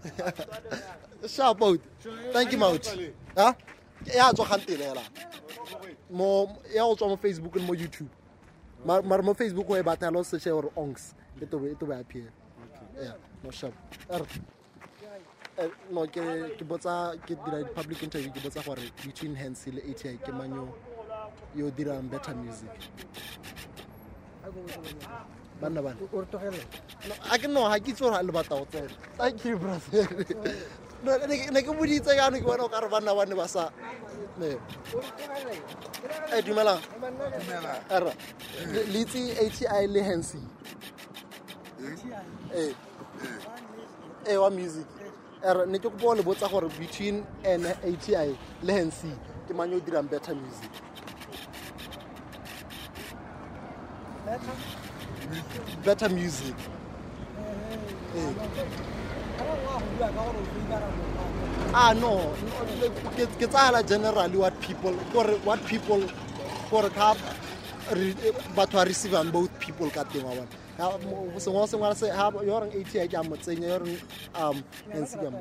Speaker 2: sharp out thank you mount ha ya tswa gantele hela mo ya go tswa mo facebook le mo youtube. Mara mo facebook o e batla lo search gore onks e tobe e tobe appear. Yeah no sharp er no ke ke botsa ke dira public interview ke botsa gore between Hansi le ATI ke mang yo yo dirang better music banna bana
Speaker 11: o re tlogele
Speaker 2: No, a ke ke itse le batla go tsena thank you brother No, ne ke- ne ke boditse yano ke bona o kare banna ba sa ne e dumelang era le le itse ATI le Hansi ee wa music era ne ke kopa le botsa gore between and ATI le Hansi ke mang o dirang better music better music. Ee ah no. Ke ke generally what people kore what people kore ka re- batho ba receivang both people ka teng wa bona. Sengwe sengwe se ha yo reng ATI ke a mo tsenya yo reng um Hensi ke mo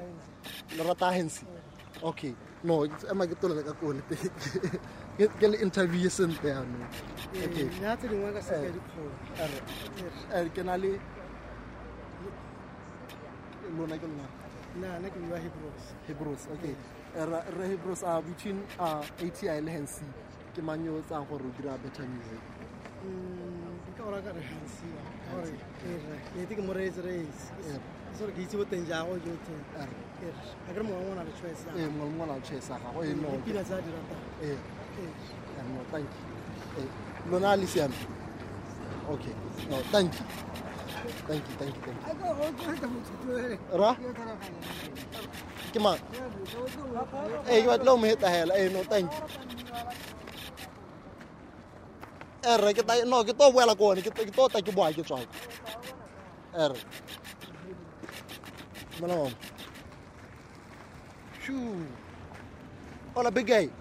Speaker 2: le rata Hensi. Okay. No ema ke tolele ka kone ke le interview e sentle ya no eh, okay.
Speaker 11: ya tse dingwe ka seka
Speaker 2: Eh,
Speaker 11: dikgolo
Speaker 2: ere- ere ke na le lona ke lona?
Speaker 11: Nna nna ke bua hebrews.
Speaker 2: Hebrews okay. Re re hebrews between ati le hensi ke mang yo o tsang gore o dira better music mm,
Speaker 11: ke ka ora ka re hansiwa gore ke ke mo reetse reetse sore ke itse bo teng jago jo teng. Ga ke re mongwe ngwana le choice
Speaker 2: ee eh, mongwe le mongwe na le choice ya gago ee no
Speaker 11: dipina tse a di ratang
Speaker 2: ee eh. No thank you. Eh, lona le siame okay no thank you. Thank you thank you thank you. Ra? Ke mang ee ke batla o mo hetahela ee no thank you. Ere ke ta- no ke to boela ko one ke to- ke tota ke boa ke mona mama Shoo. Hola, big.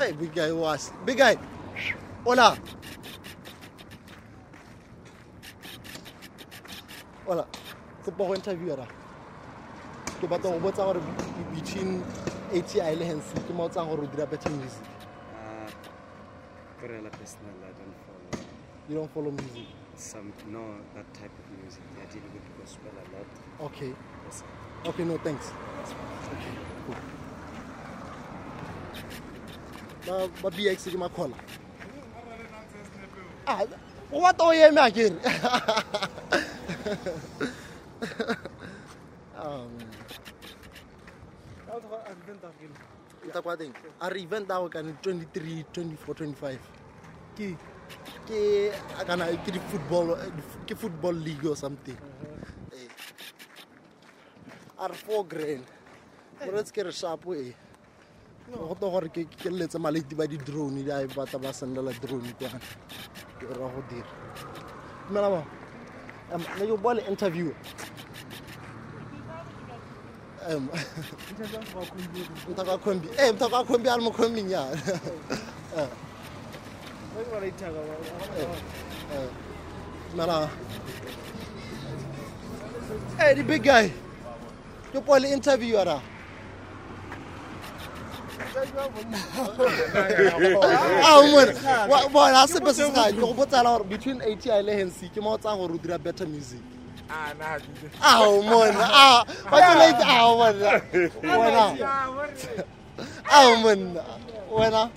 Speaker 2: Hey, big guy was. Big guy. Hola. Hola. Kopa go interview ra. Ke batla go botsa gore between ATI le Hensi ke mo tsang gore o dira better music.
Speaker 10: Ah, Corella personal, I don't follow
Speaker 2: You don't follow music.
Speaker 10: some no that type of music. I deal with gospel a lot.
Speaker 2: Okay.
Speaker 10: Yes.
Speaker 2: Okay, no thanks. Okay, cool. Ba ba BX ke makhola. Ah, o batla o eme akere. Um, nta kwa teng. A re event a go kana 23, 24, 25. Ke ke kana ke di football ke football league or something. Eh. a re four grand moretse ke re shapo e go to gore ke ke letse maleti ba di-drone di a batla ba sendela drone kwana ke ra go dira dumela ma um, ne ke boa le interview um, mthaka khombi e mthaka khombi a le mo khombing yana dumela Hey, the big guy. Yo puedo interview ahora. amone bona ga sepe se se gane go botsala gore between a t i le hansi ke mo o tsang gore o dira better music ao monna ba tsoletse ao monna wena ao monna wena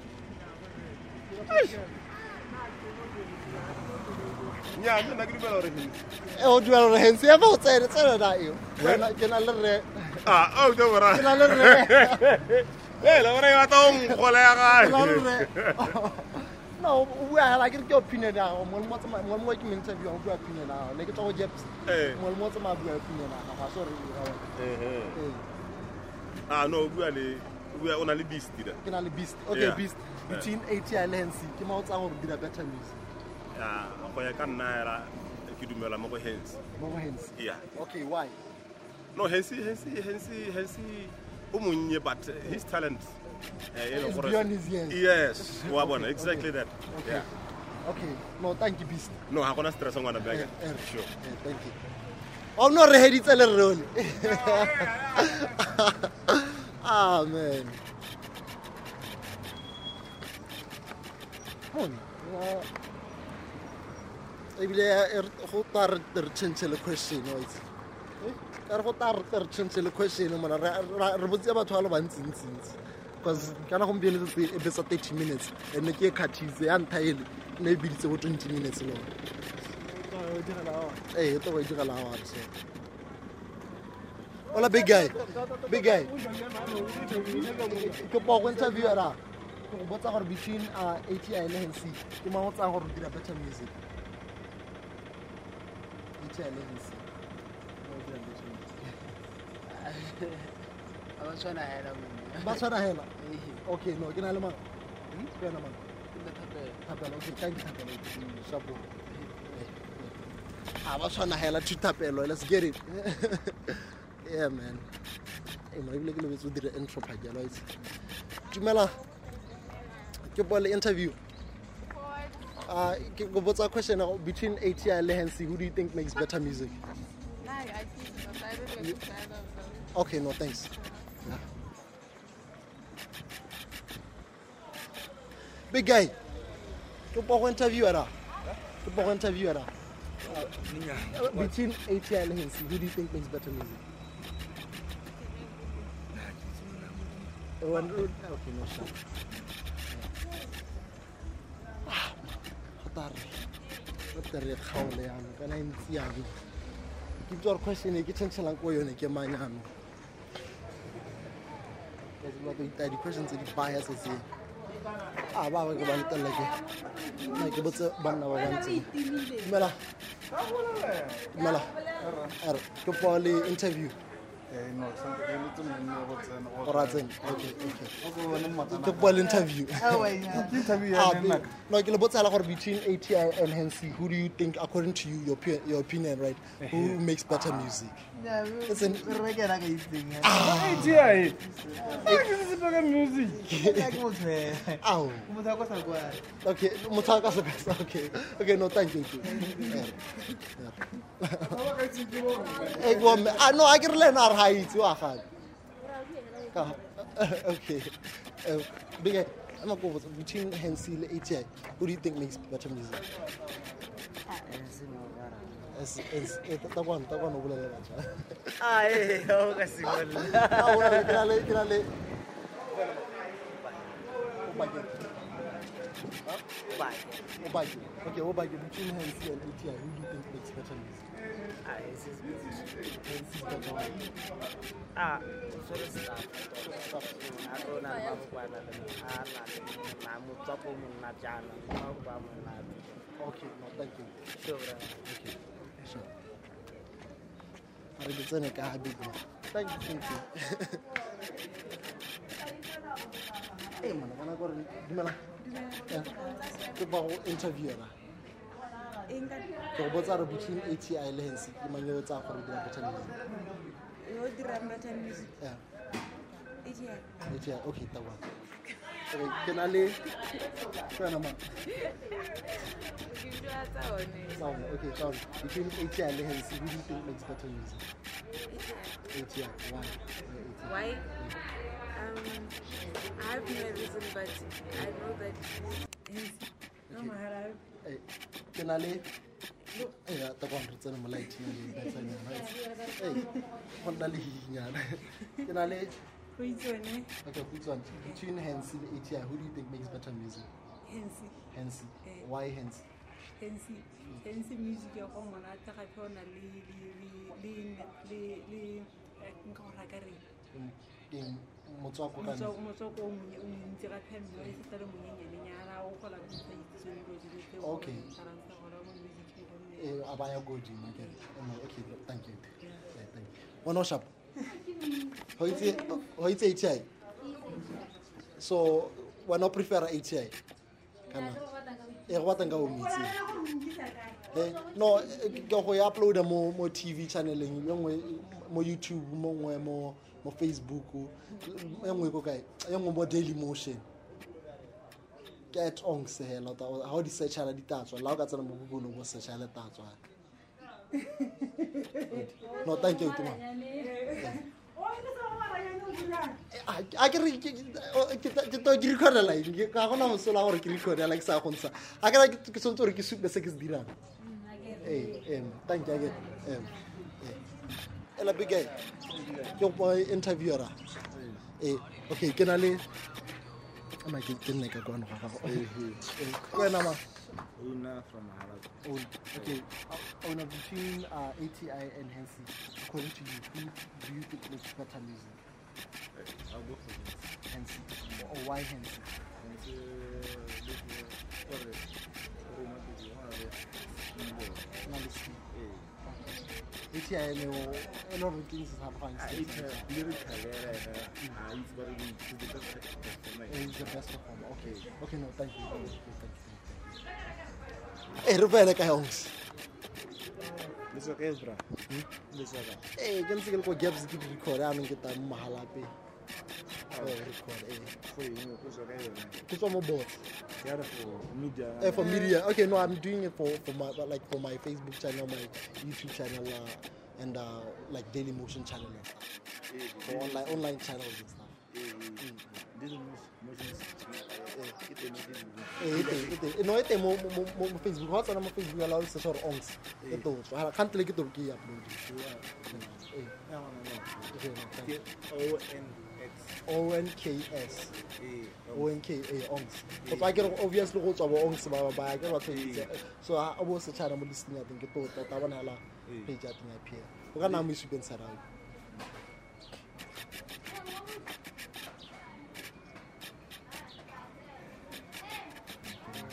Speaker 2: o dumela gore hansi efa go tsene tsena na eo ke na le
Speaker 19: rre
Speaker 2: ke na le rre
Speaker 19: eh la bora e batla go nkgola ya gae
Speaker 2: re. No, o bua hela ke re ke opinion ya gago. Mo mo tsama mo mo ke mo interview o bua opinion ya gago. Ne ke tswa go Jeps.
Speaker 19: Eh.
Speaker 2: Mo mo tsama bua opinion ya gago. Sorry. ga bona.
Speaker 19: Ehe.
Speaker 2: Eh.
Speaker 19: ah no o bua le o bua o na le beast da
Speaker 2: ke na le beast okay
Speaker 19: Yeah.
Speaker 2: beast between ATI le Hensi ke mo tsang gore dira better music
Speaker 19: ah go ya ka nna hela ke dumela mo go hands
Speaker 2: mo go Hensi
Speaker 19: yeah
Speaker 2: okay why
Speaker 19: no hensi hensi hensi hensi o monnye but his talent leng
Speaker 2: It's
Speaker 19: gore-
Speaker 2: beyond his years.
Speaker 19: yes bona exactly that.
Speaker 2: Okay.
Speaker 19: yeah.
Speaker 2: Okay. No thank you beast.
Speaker 19: No ga gona stress ngwana bega
Speaker 2: Eh, eh,
Speaker 19: sure.
Speaker 2: eh, thank you. O no re heditse le role. Ah man Mon, wa- ebile re- go ta re re change le question wa itse. ka re go ta re change le question mona re botse batho ba le bantsintsi because kana gompieno e betsa 30 minutes and ne ke e khathitse ya ntlha ele ne e biditse bo 20 minutes le one ee tlo go e direla award so ola big guy big guy. Ke po go interview ra go botsa gore between uh, ATI le Hensi ke mang o tsang gore dira better music? ATI le Hensi Mang o dira better music?
Speaker 14: A ba tshwana hela monna
Speaker 2: ba tshwana hela? Okay no ke na le mang? Ke wena mang? Thapelo. Okay thank you thapelo shapo a ba tshwana hela to thapelo let's get it. Yeah man. E mo ebile ke lebetse o dire intro phakelo itse dumela ke bole interview. Uh, ke go botsa question uh, between ATI and Lehensi, who do you think makes better music? Okay, no, thanks. Yeah. Big guy, ke po go interview era. Ke po go interview. Uh, Between ATI and Lehensi, who do you think makes better music? One, road. okay, no shot. Tare. Tare kgaole yana kana e ntsi yalo. Ke tswa question e ko yone ke manyano. Ke ba go ita di questions tse di bias tse. Ah ba ba ke ba ntella ke. Na ke botse banna ba bantsi. Dumela. Dumela. Are ke po le interview. o ratseng okay okay ke bua le interview Ah, babe. no ke le botsela gore between ATI and Hensi who do you think according to you your your opinion right who makes better music Listen. Ow. okay motho a ka sekasa okay. Okay no thank you Eh, go mme- ah, no a ke re le ena a re ga itse wa gape Ah, okay. Big guy, I'm not going between Hensi and ATI. Who do you think makes better music? As, as, ta- ta kwano, ta kwano o bolela batjha.
Speaker 14: Ah, o ka simolla.
Speaker 2: Ah, o na le- ke na le- ke na le- O bakeng. Huh? O bakeng. Okay, o bakeng between Hensi and ATI. Who do you think makes better music?
Speaker 14: Ah, Hensi is
Speaker 2: Hensi's better one.
Speaker 14: Ah, so le staff. A rona le ba bokwana le a na le na motswako o monna jaana, ba ba monate.
Speaker 2: Okay, no, thank you.
Speaker 14: Sure.
Speaker 2: Okay, sure. A re ke tsene ka ha big man. Thank you, thank you. Eh, mana kana gore dumela. Ke ba go interview ra. Ke go botsa re between ATI Hensi ke mang yo tsa gore dira better music.
Speaker 8: yo dirang better music
Speaker 2: Yeah. Okay, ta wa. Okay, ke na le Tsena man. Sound, okay, sound. Between ATI and Hensi, who do you think makes better music? ATI, why?
Speaker 8: Why? Um, I have no reason, but I know that his no matter.
Speaker 2: Eh, ke na le eh ya ta kwang re tsena mo lighting le better right eh go nna le hihinyana ke na le Okay, Futswan, between Hensi and ATI, who do you think makes better music?
Speaker 8: Hensi.
Speaker 2: Hensi.
Speaker 8: Uh, eh.
Speaker 2: Why Hensi?
Speaker 8: Hensi. Hensi music ya kwa monate gape o na le le eh, nka
Speaker 2: gore a ka
Speaker 8: reng motswako o montsi gape mme e seta le monyenyanenyana o gola ka ntsa itseng dilo
Speaker 2: dilo
Speaker 8: tseoransa gola mo music
Speaker 2: eh, a baya ko godimo okay. Thank you. Bona o shapo ho itse ho itse ATI so wena o prefer ATI kana? E go batang ka o mitse no go e uploada mo mo TV channeleng e nngwe mo YouTube mo nngwe mo mo Facebook e nngwe ko kae? E nngwe mo Daily Motion. Get on se hela ta o di search la di tatswa la o ka tsena mo Google o search le tatswa no thank you tuma a ke re ke ke to ke recordela eng ke ga gona mosola gore ke recordela ke sa go ntsha a ke ra ke gore ke supe se ke se dirang thank you again ela big guy. Ke go interviewer. Eh okay ke na le ama ke ke nne ka kwano ga gago. Wena ma
Speaker 15: Una from Maharaj.
Speaker 2: own okay owner between uh, ATI and Hensi according to you who do you think makes better music
Speaker 15: I'll go for
Speaker 2: or why
Speaker 15: of the the best.
Speaker 2: Okay. Okay, no, thank you. Thank you. Eh, kae Onks?
Speaker 11: Leswa kae bra? Leswa kae?
Speaker 2: Eh, ke ntse ke le ko Gabs ke di record anong ke tang mo Mahalapye. Record.
Speaker 11: For you, leswa kae yona?
Speaker 2: Ke tswa mo.
Speaker 11: For media.
Speaker 2: Eh, media. Okay, no, I'm doing it for for my like for my Facebook channel, my YouTube channel, uh, and uh, like Daily Motion channel and stuff. For online online channels and stuff. no e teng mo mo facebook ga o tsena mo facebook ya la o sesa gore ongs. E totswa kgantele ke toro ke e uploadonks onka ongs. Go tswa kere obviously go tswa bo ongs ba ke kere batho so o bo setšhana mo listing ya teng ke tota ta bonela page ya teng ya pier o ka nna mo isupeng sa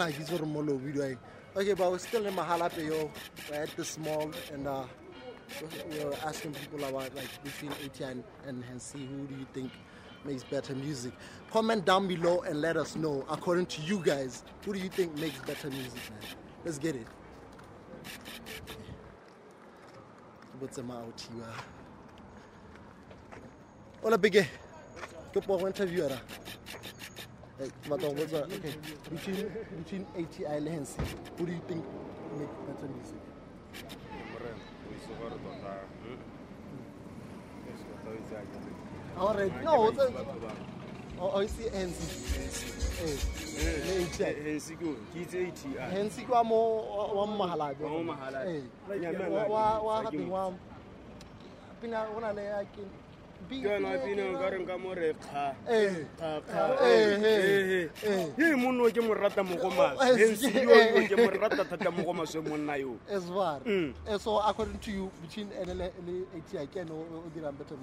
Speaker 11: eh
Speaker 2: he's eng okay but we're still in Mahalapye yo we're at the small and uh we were asking people about like between ATI and, and Hansi, who do you think makes better music? Comment down below and let us know, according to you guys, who do you think makes better music, man? Let's get it. What's out here? Hola, Biggie. Good for interview. Ara. Hey, what's okay? Between between ATI Hansi, who do you think makes better music?
Speaker 7: Morena, o itse gore? Yes, o itse a ke re-
Speaker 2: All right.
Speaker 7: Ha ke
Speaker 2: No,
Speaker 7: ba
Speaker 2: it's
Speaker 7: itse
Speaker 2: a,
Speaker 7: batho bang.
Speaker 2: oh, oh, it's the Hansi. Eh, le ATI.
Speaker 7: Hensi ke o, ke itse ATI.
Speaker 2: Hensi kwa mo wa Mahalapye.
Speaker 7: Wa mo Mahaladi.
Speaker 2: Eh.
Speaker 7: Nyame
Speaker 2: Wa
Speaker 7: ngaka,
Speaker 2: wa wa
Speaker 7: ha ke
Speaker 2: gape
Speaker 7: mo-
Speaker 2: wa pina ona le ya
Speaker 7: kana pina nkare nka more kgakgae
Speaker 2: eh. eh,
Speaker 7: eh, monno ke morata
Speaker 2: mogomasenseo
Speaker 7: ke morata thata mogomase monna yo. Mm.
Speaker 2: So according to you between nle le ati ke ene o dirang better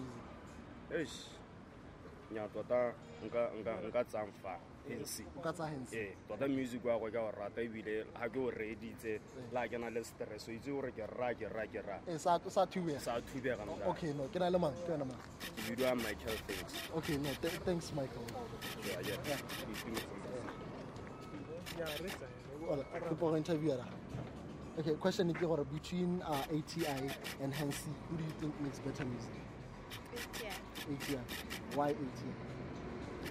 Speaker 2: music?
Speaker 7: Nya tota nka tsang fang Hensi.
Speaker 2: O ka tsa Hensi.
Speaker 7: Eh, tota music wa go ke o rata ebile ha ke o reeditse la ke na le stress o itse gore ke ra ke ra ke ra.
Speaker 2: Eh sa sa thuwe.
Speaker 7: Sa thubega mna.
Speaker 2: Okay, no, ke na le mang, ke na mang.
Speaker 7: You do have Michael things.
Speaker 2: Okay, no, th thanks Michael.
Speaker 7: Yeah, yeah.
Speaker 2: Hola, ke for interview ara. Okay, question is gore between uh, ATI and Hansi, who do you think makes better music? ATI. Why ATI?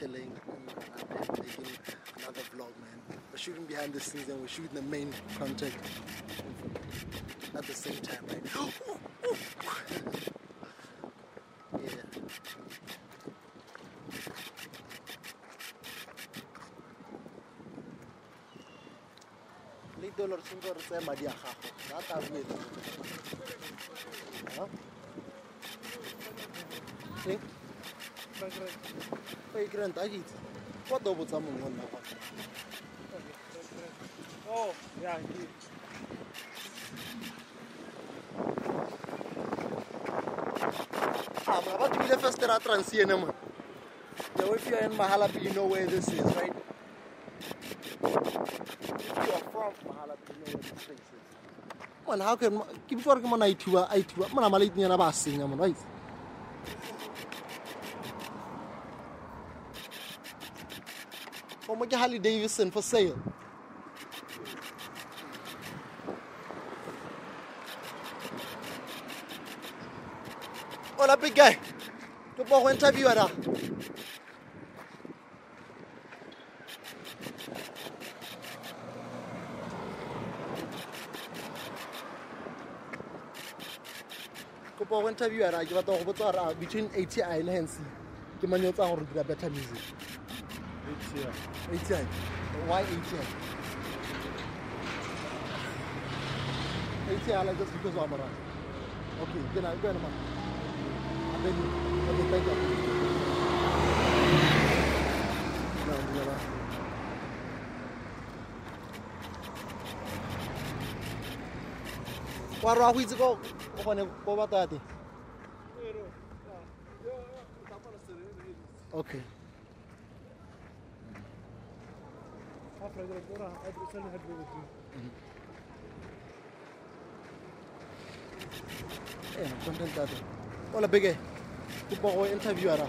Speaker 2: chilling, making another vlog, man. We're shooting behind the scenes and we're shooting the main content at the same time, right? yeah. le re tshwanetse re tseye madi ke ranta a ke itse kwa to botsa mongwe nna fa
Speaker 11: Oh, yeah, indeed.
Speaker 2: Ah, but what do you first that transient man? So if you're in Mahalapi, you know where this is, right? If you are from Mahalapi, you know where this how can... Before I on, I tuwa, I tuwa. Man, I'm a late man, I'm a singer, man, right? ma cái Harley Davidson for sale. Hola, big guy. Tu puedo interview ahora. kopa go interview ara ke batla go botsa gore ah, a between ATI and Hensy ke manyetsa gore dira better music. ATI. Why ati ati like just because of Amaran okay na ke wena man. And then okay thank you. No, no, no. wa re wa go itse ko o gone ko batate okay Eh, content tate ola bege kopa go interview ara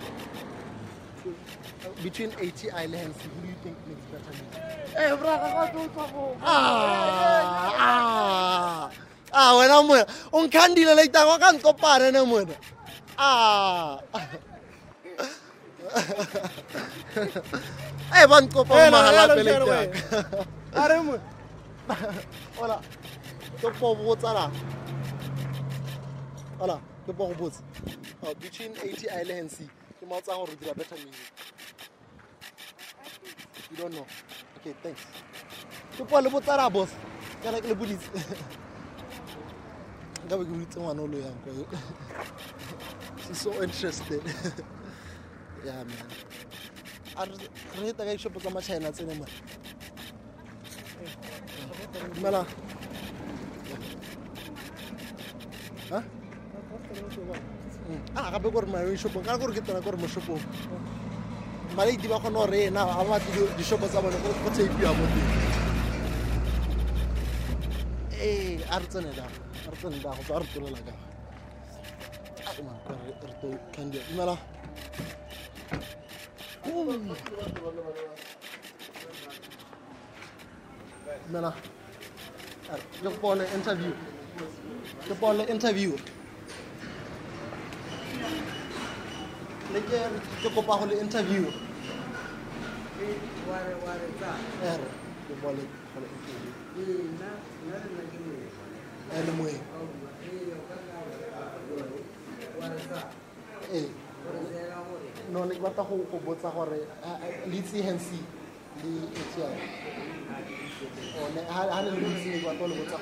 Speaker 2: between ati le hansi who do you think makes better music
Speaker 15: braka ka tlo tswa go.
Speaker 2: ah ah. Ah wena mona o nkhandile le itagwa ka nkopane ne mona ah eh ba nkopa mo mahala pele ka
Speaker 15: Are mo.
Speaker 2: ola ke po botsa la ola ke po go botsa Oh, between ati le hansi ke mo tsang gore dira better music you don't know. Okay thanks. Ke po le botsa la boss. Kana ke le boditse nka be ke boditse ngwana o lo yang kwa yo she's so interested. Yeah man. a re re eta ka dishopo tsa machina tsene mone dumela. A gape kore mae shopong kana kore ke tsena kore mo shopong maleiti ba kgona gore ena ga ba batle dishopo tsa bone go tapiwa mo teng ee a re tsene da a re tsene da go tswa a re tolela ka re to candia dumela mena à, jox Paul la interview. Jox Paul la interview. Lejer joko Paul la interview.
Speaker 14: Ware ware
Speaker 2: ta er jox Paul la interview.
Speaker 14: Na na
Speaker 2: na
Speaker 14: kimu el moy eh
Speaker 2: no ne ke batla go go botsa gore le tshg c le hl one oh, ha le le itse ne ke batla go le botsa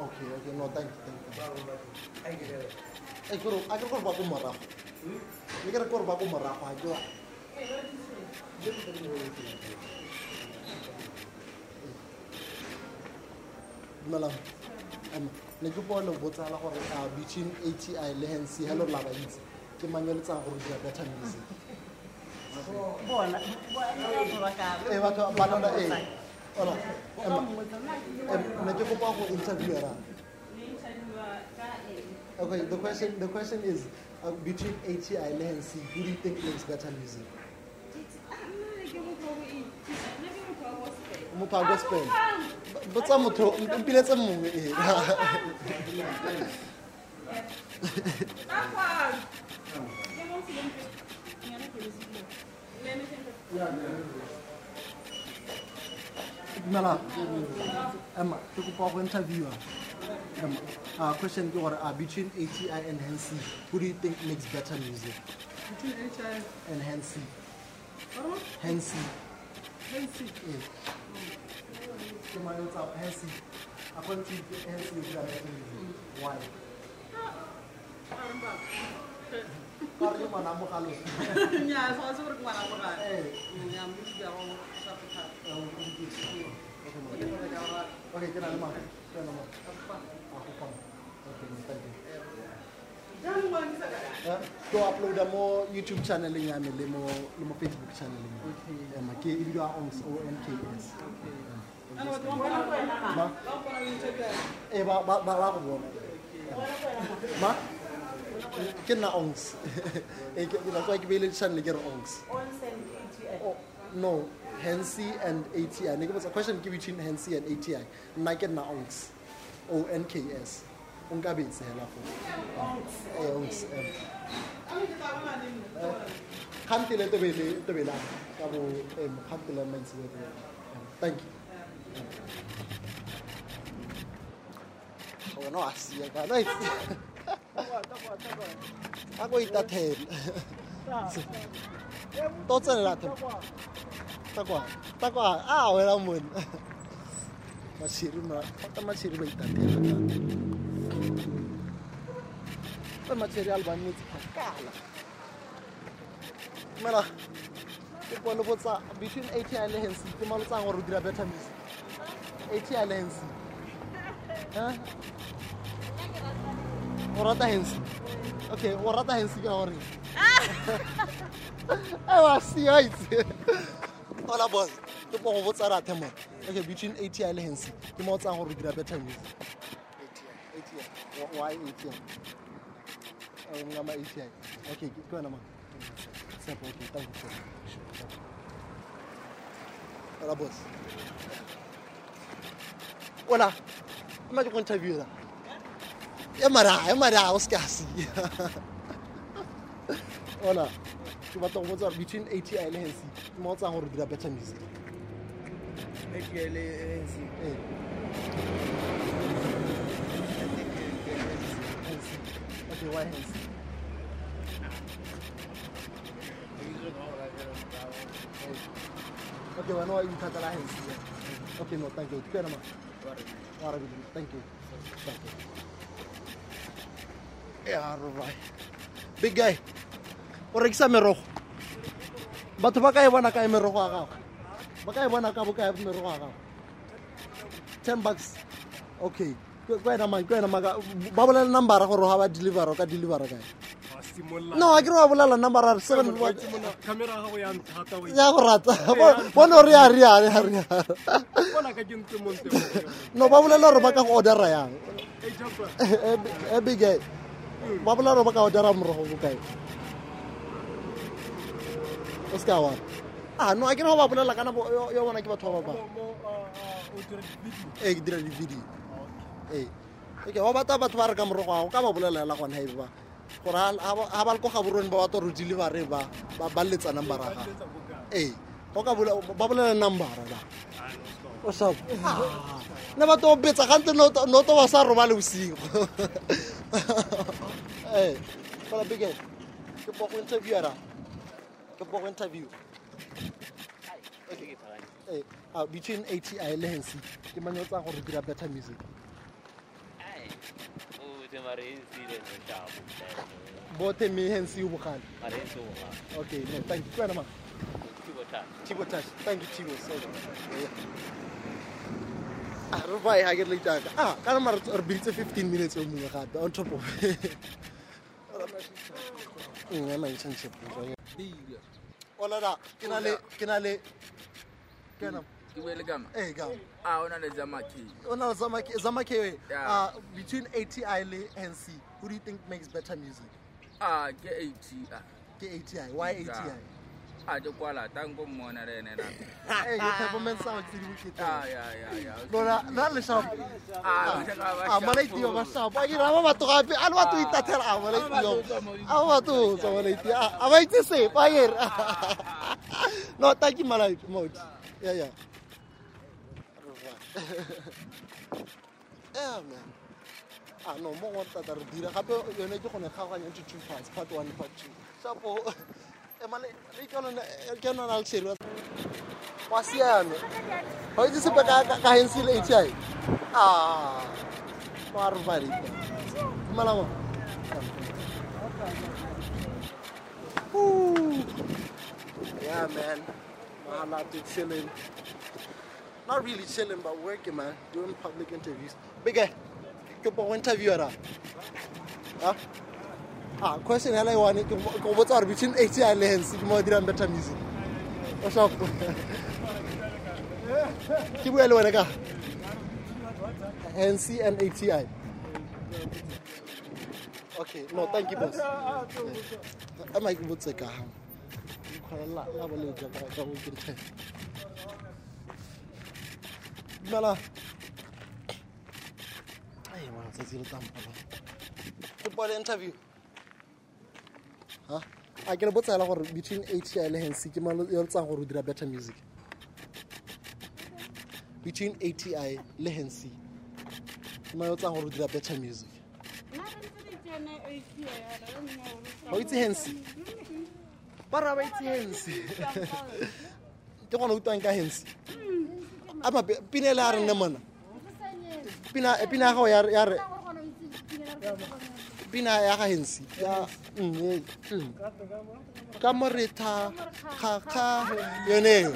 Speaker 2: Okay, okay, no, thank you, thank you. Eh, kuru, aku kuru baku marah. Ini kira kuru baku marah aja. Dumelang Em, ne ke botsala gore a between ati le hansi hello la ba itse ke mang yo le tsang gore dira better music
Speaker 14: Bona. Bona ka.
Speaker 2: Eh, batho ba nona eh. Ola. Ne ke kopa go interview. Okay, the question the question is uh, between ATI and Hansi, who do you think makes better music? Wa gospel. Botsa motho mpiletse mongwe eh. Dumela. Emma, ke kopa go interviewa. Emma, uh, question ke gore uh, between ATI and Hansi, who do you think makes better music?
Speaker 8: Between HI
Speaker 2: And Hansi.
Speaker 8: What?
Speaker 2: Hansi.
Speaker 8: Hansi.
Speaker 2: Chama eu apa assim. A partir de esse eu já me Why? Parli mana mo
Speaker 8: kalo. Nya, so so.
Speaker 2: Eh,
Speaker 8: yang mbi dia mau
Speaker 2: satu kali. Eh, mbi. Oke, oke, kita nama. Kita nama. Apa? Aku pam. Oke, thank you. to uploada youtube channeleng ya me le mo facebook channeleng ya ma ke e bidiwa onks
Speaker 8: onks
Speaker 2: Ma? Eh, ba ba ba ba ko bona. Ma? Ke nna ongs. Eh, ke nna kwa ke be le tshan le ke re ongs. Ongs and ATI. No, Hansi and ATI. Ne ke botsa question ke between Hansi and ATI. Nna ke nna ongs. O N K S. O nka betse hela go. Ongs. Eh, ongs. Khanti le tobele tobelang ka bo em khanti le maitsi le. Thank you. Porque no hacía acá, no hay. Agua y tatel. Todo se la Tagua, tagua, ah, era un buen. Machirma, falta machirma y tatel. Este material va muy cala. Mela, ke pone botsa between 80 and 100 ke malotsa gore dira better music. Hensi Huh? o rata hensi. Okay o rata hensi ka gore e wa sia itse ola boss ke po go botsa rathe mo. Okay between ATI le hensi ke mo tsang gore o dira better music ATI ATI why ATI o ngama ATI okay ke wena ma. Simple, okay thank you. Sure ola boss Olha lá. Olha entrevista. É mará, é mará, os caras. Olha, ke batla go botsa between ATI le ANC ke mo tsang gore dira better music
Speaker 14: ATI le
Speaker 2: Ok, ok. Okay, why Ok, ok. well, no, you can't allow ANC. ok, no, thank you. Good mais wena ma Arabi thank you. Thank you. Ya robai big guy. O rekisa merogo batho ba ka e bona kae merogo a gago ba ka e bona ka bokae merogo a gago ten bucks. Okay. Ke wena man ke wena maka ba bolela number gore ga ba deliver ka deliver kae no a ke re wa bolela number seven.
Speaker 20: Ya
Speaker 2: go rata bone gore ya riane ya no ba bolela gore ba ka go ordera yang e ba bolela gore ba ka ordera morogo bokae o se ka wa ah no a ke re go ba bolela kana yo bona ke batho ba ba ee ke dira di-video ee okay wa bata batho ba re ka morogo ago ka ba bolelela gona e ba gore ga ba le ko gaborone ba bata gore delivery ba ba- ba letsa numbera gago. Ee ba bolela numbera ba. O sa ne ba to betsa gante no to wa sa robale bosigo. Ee fela bige ke po go interview era ke po go interview ah, between ATI le Hensi ke tsang gore dira better music bote me Hensi o bogale. Okay no thank you. Kwena ma Tibo Touch thank you Tibo so yeah. ah re bai ha ke le taka ah kana mara re biditse 15 minutes o mongwe gape on top of nngwe ma internship ola da ke na le ke na le ke na
Speaker 21: ke bue le kama
Speaker 2: eh ga
Speaker 21: a o na le zamaki.
Speaker 2: O na le Zamake Zamake
Speaker 21: Yeah.
Speaker 2: uh between ATI le Hensi who do you think makes better music?
Speaker 21: A ke ati
Speaker 2: ke ATI why ATI
Speaker 21: a ke kwala tango mmona le ene na.
Speaker 2: Eh your performance sound tse di bokete
Speaker 21: a ya ya ya.
Speaker 2: Lona na le sharp
Speaker 21: Ah,
Speaker 2: ah malaiti ba sharp a kira ba batho gape a le batho itathela. A malaiti yo a ba batho tsa malaiti a a ba itse se pa yer no thank you malaiti mode yeah yeah yeah man. Ah no mo wa tata re dira gape yone ke gone kgaganya into two parts part 1 part 2 shapo e male le ke lona le tshelo wa siame. Ga itse sepe ka ka- ka hensi le ah re malamo yeah man. Mahala to chilling not really chilling but working man. Doing public interviews. Big guy ke po interview ara ah ah question ya la one ke mo- ke botsa gore between ATI le hensi ke mo better music. O shop ke bua le wena ka? NC and ATI okay no thank you boss. A ma ke botse ka ha la la boletsa ka ka go ke dumela ai mana tsatsi le tampala football interview? Ha a ke le gore between ati le hansi ke mang yo tsang gore o dira better music. Between ati le hansi ke mang yo tsang gore o dira better music. Ga o itse hansi ba ra ba itse hansi ke gona utlwang ka hansi Ama pinelaran naman. Pina pina ako yar yar. Pina yaka hinsi. Ya. Mm, e, mm. Kamarita ka ka yone.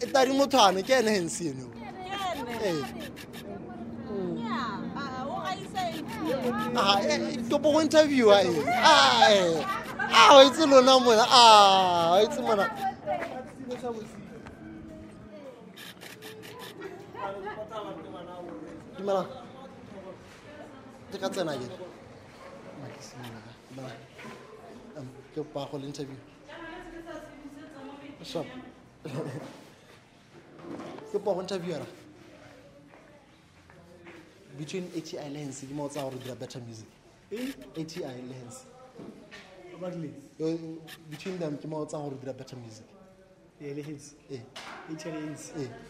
Speaker 2: E Itari mutana kene hinsi no. Eh. Ah, e, to bo interview ah. Ah. Ah, itse lona mona. Ah, itse mona. Ka tsena ke ke pa go le interview. Shop ke pa go interview ra between ati le hansi ke mo tsa gore dira better music. Ati le hansi Yo- between them ke mo tsa gore dira better music.
Speaker 17: Le hansi
Speaker 2: ee
Speaker 17: ati le Ah, nna mme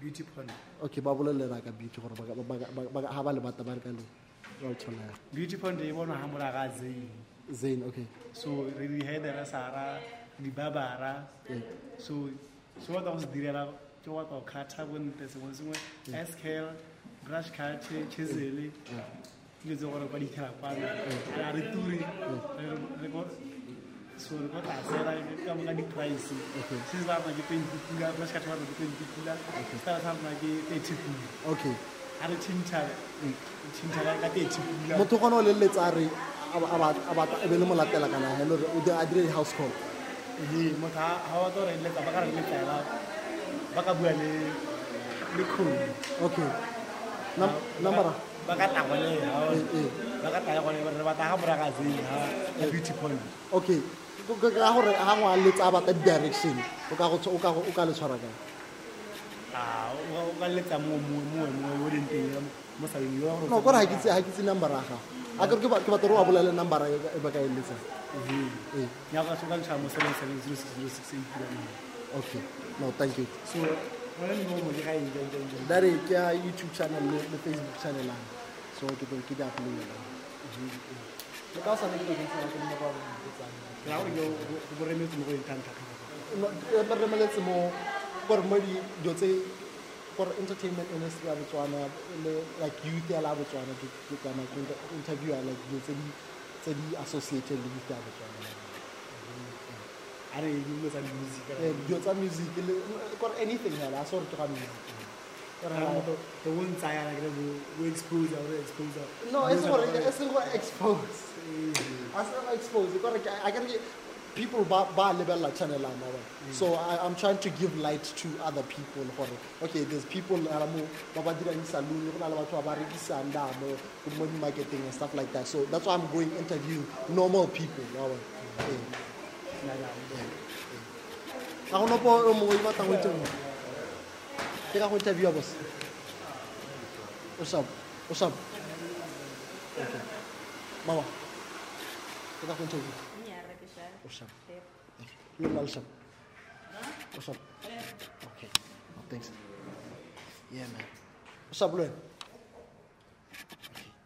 Speaker 17: beauty pond
Speaker 2: okay ba bolelele ka beauty gore ga ba lebata ba re ka le ra o
Speaker 17: beauty pond e bonwa ga mola ga zain
Speaker 2: zain okay.
Speaker 17: So re di hedera sara di babara so so wa go se direla ke wa go khatha bontle sengwe sengwe. Scale brush cut chisel. Dilo tse gore ba di tlhela kwana. Re ture. Re soorgota seeɗaɓe ɓe ɓiyamo gandi price sisdamaji pendi pula mascatemaji pendi pula
Speaker 2: okay ɓe tippude ok aɗa tintare tintare gati e tippula motho kono lelle tsare aɓe le mo latela kana henore o adire house call
Speaker 17: e motho hawatore leta bakara letaela baka bua okay le
Speaker 2: kgomi ok number
Speaker 17: bakata gone bakataa gone re batla ga moraga tsena beauty point
Speaker 2: okay ka gore ga ngwa le tsaya batla direction o ka le tshwara
Speaker 17: kae o ka letsa moemoe o leng teng mosaleng yo
Speaker 2: no kore ga ke itse numbera gago a kere ke batla gore o a bolele numbera e ba ka
Speaker 17: eletsang
Speaker 2: okay no thank you
Speaker 17: so
Speaker 2: dare ke a youtube channel le facebook channel ang so ke ke di upload ka o sa ne ke ke tsela ke
Speaker 17: mo
Speaker 2: ba gore entertainment industry ya botswana le like youth ya la botswana ke ke kana ke inter- interviewer like dilo tse di associated le youth ya botswana
Speaker 17: a re dilo music
Speaker 2: Eh, dilo tsa music gore anything hela a se gore ke
Speaker 17: to won tsaya la ke expose or expose
Speaker 2: no e se gore e se expose a se gore expose gore ke a kere ke people ba ba lebelela channel a ma mm. so I, i'm trying to give light to other people okay there's people mo ba ba dirang saloon go na le batho ba ba rekisang da mo mo marketing and stuff like that. So that's why i'm going interview normal people bona mm. eh. Eh, eh. ga go nopo o mongwe o batlang go interview. Ke ka go interviewa boss. O shap o shap okay. Mama ke ka go interview o shap le nna le shap o shap okay oh, thanks. Yeah man. Shap le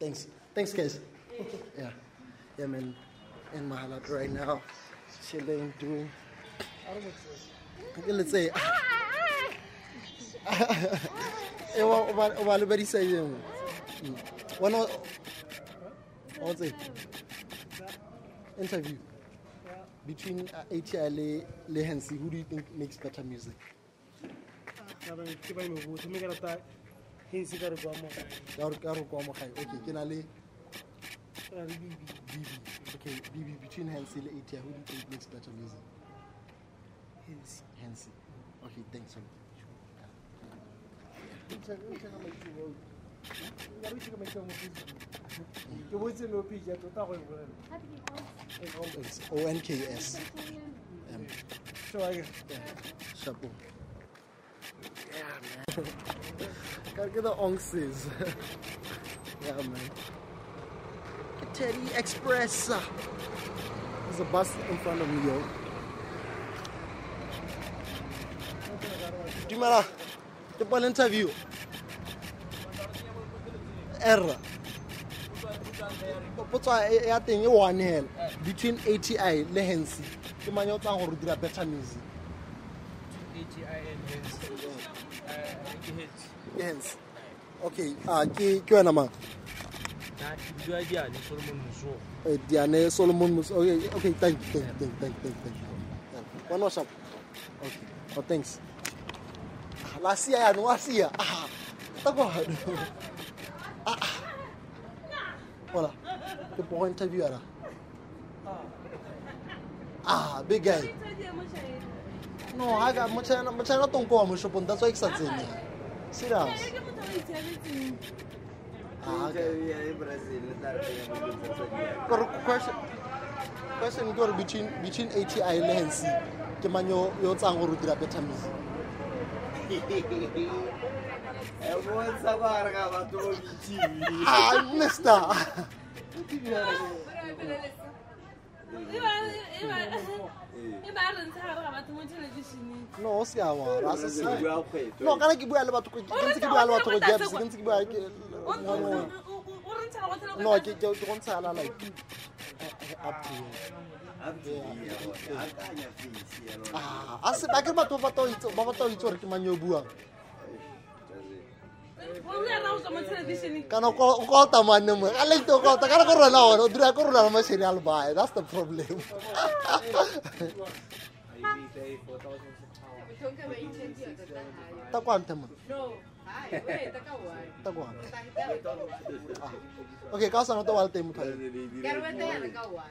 Speaker 2: thanks. Thanks guys. Yeah. Yeah man. In my Mahalapye right now. Chilling doing. Ke letse e wa o ba- o ba lebedisa eng wena o- o tse interview between uh, ATI le, Hansi, who do you think makes better music?
Speaker 17: ke ba me botse mme ke rata hense ka re kwa mo
Speaker 2: ka re ka re kwa mo gae okay ke na le
Speaker 17: ra re bibi
Speaker 2: bb okay bb between hansi le ati who do you think makes better music
Speaker 17: hense
Speaker 2: hansi okay thanks so much It's onks um,
Speaker 17: Sorry.
Speaker 2: chapeau yeah man gotta get the onxes yeah man Teddy Express. There's a bus in front of me, yo. Dumela. Ke bona interview. Error. Potso ya teng e one hell between ATI le Hensi. Ke mang yo tlang go re dira better music? Hensi. Okay, ah ke ke wena mang? Eh, Diane Solomon Mus. Okay, okay, thank you, thank you, thank you, thank you. One more shop. Okay. Oh, thanks. La sia ya, no sia. Ah. Ta kwa. Ah. ah. Hola. Ke po interview ara. Ah, big guy. No, I got much na much na tong ko mo shopong that's why exat tsenya. Serious. Ah, okay. Pero question question ke gore between between ATI le Hensi ke mang yo yo tsang go dira better music ah mister no se a wa ra se se no kana ke bua le batho ke ntse ke bua le batho go jabs ke ntse ke bua ke no ke ke go ntsha la like up to you Ah, a se ba ke batho ba batla itse gore ke mang yo buang Kana kolta manne mo. Alek to kolta kana ko rona o dura ko rona ma serial ba. That's the problem. Ta quanto mo? No. Tá bom. Ah. Ok, calça não tá o alto tempo. Quero ver até na Kauai.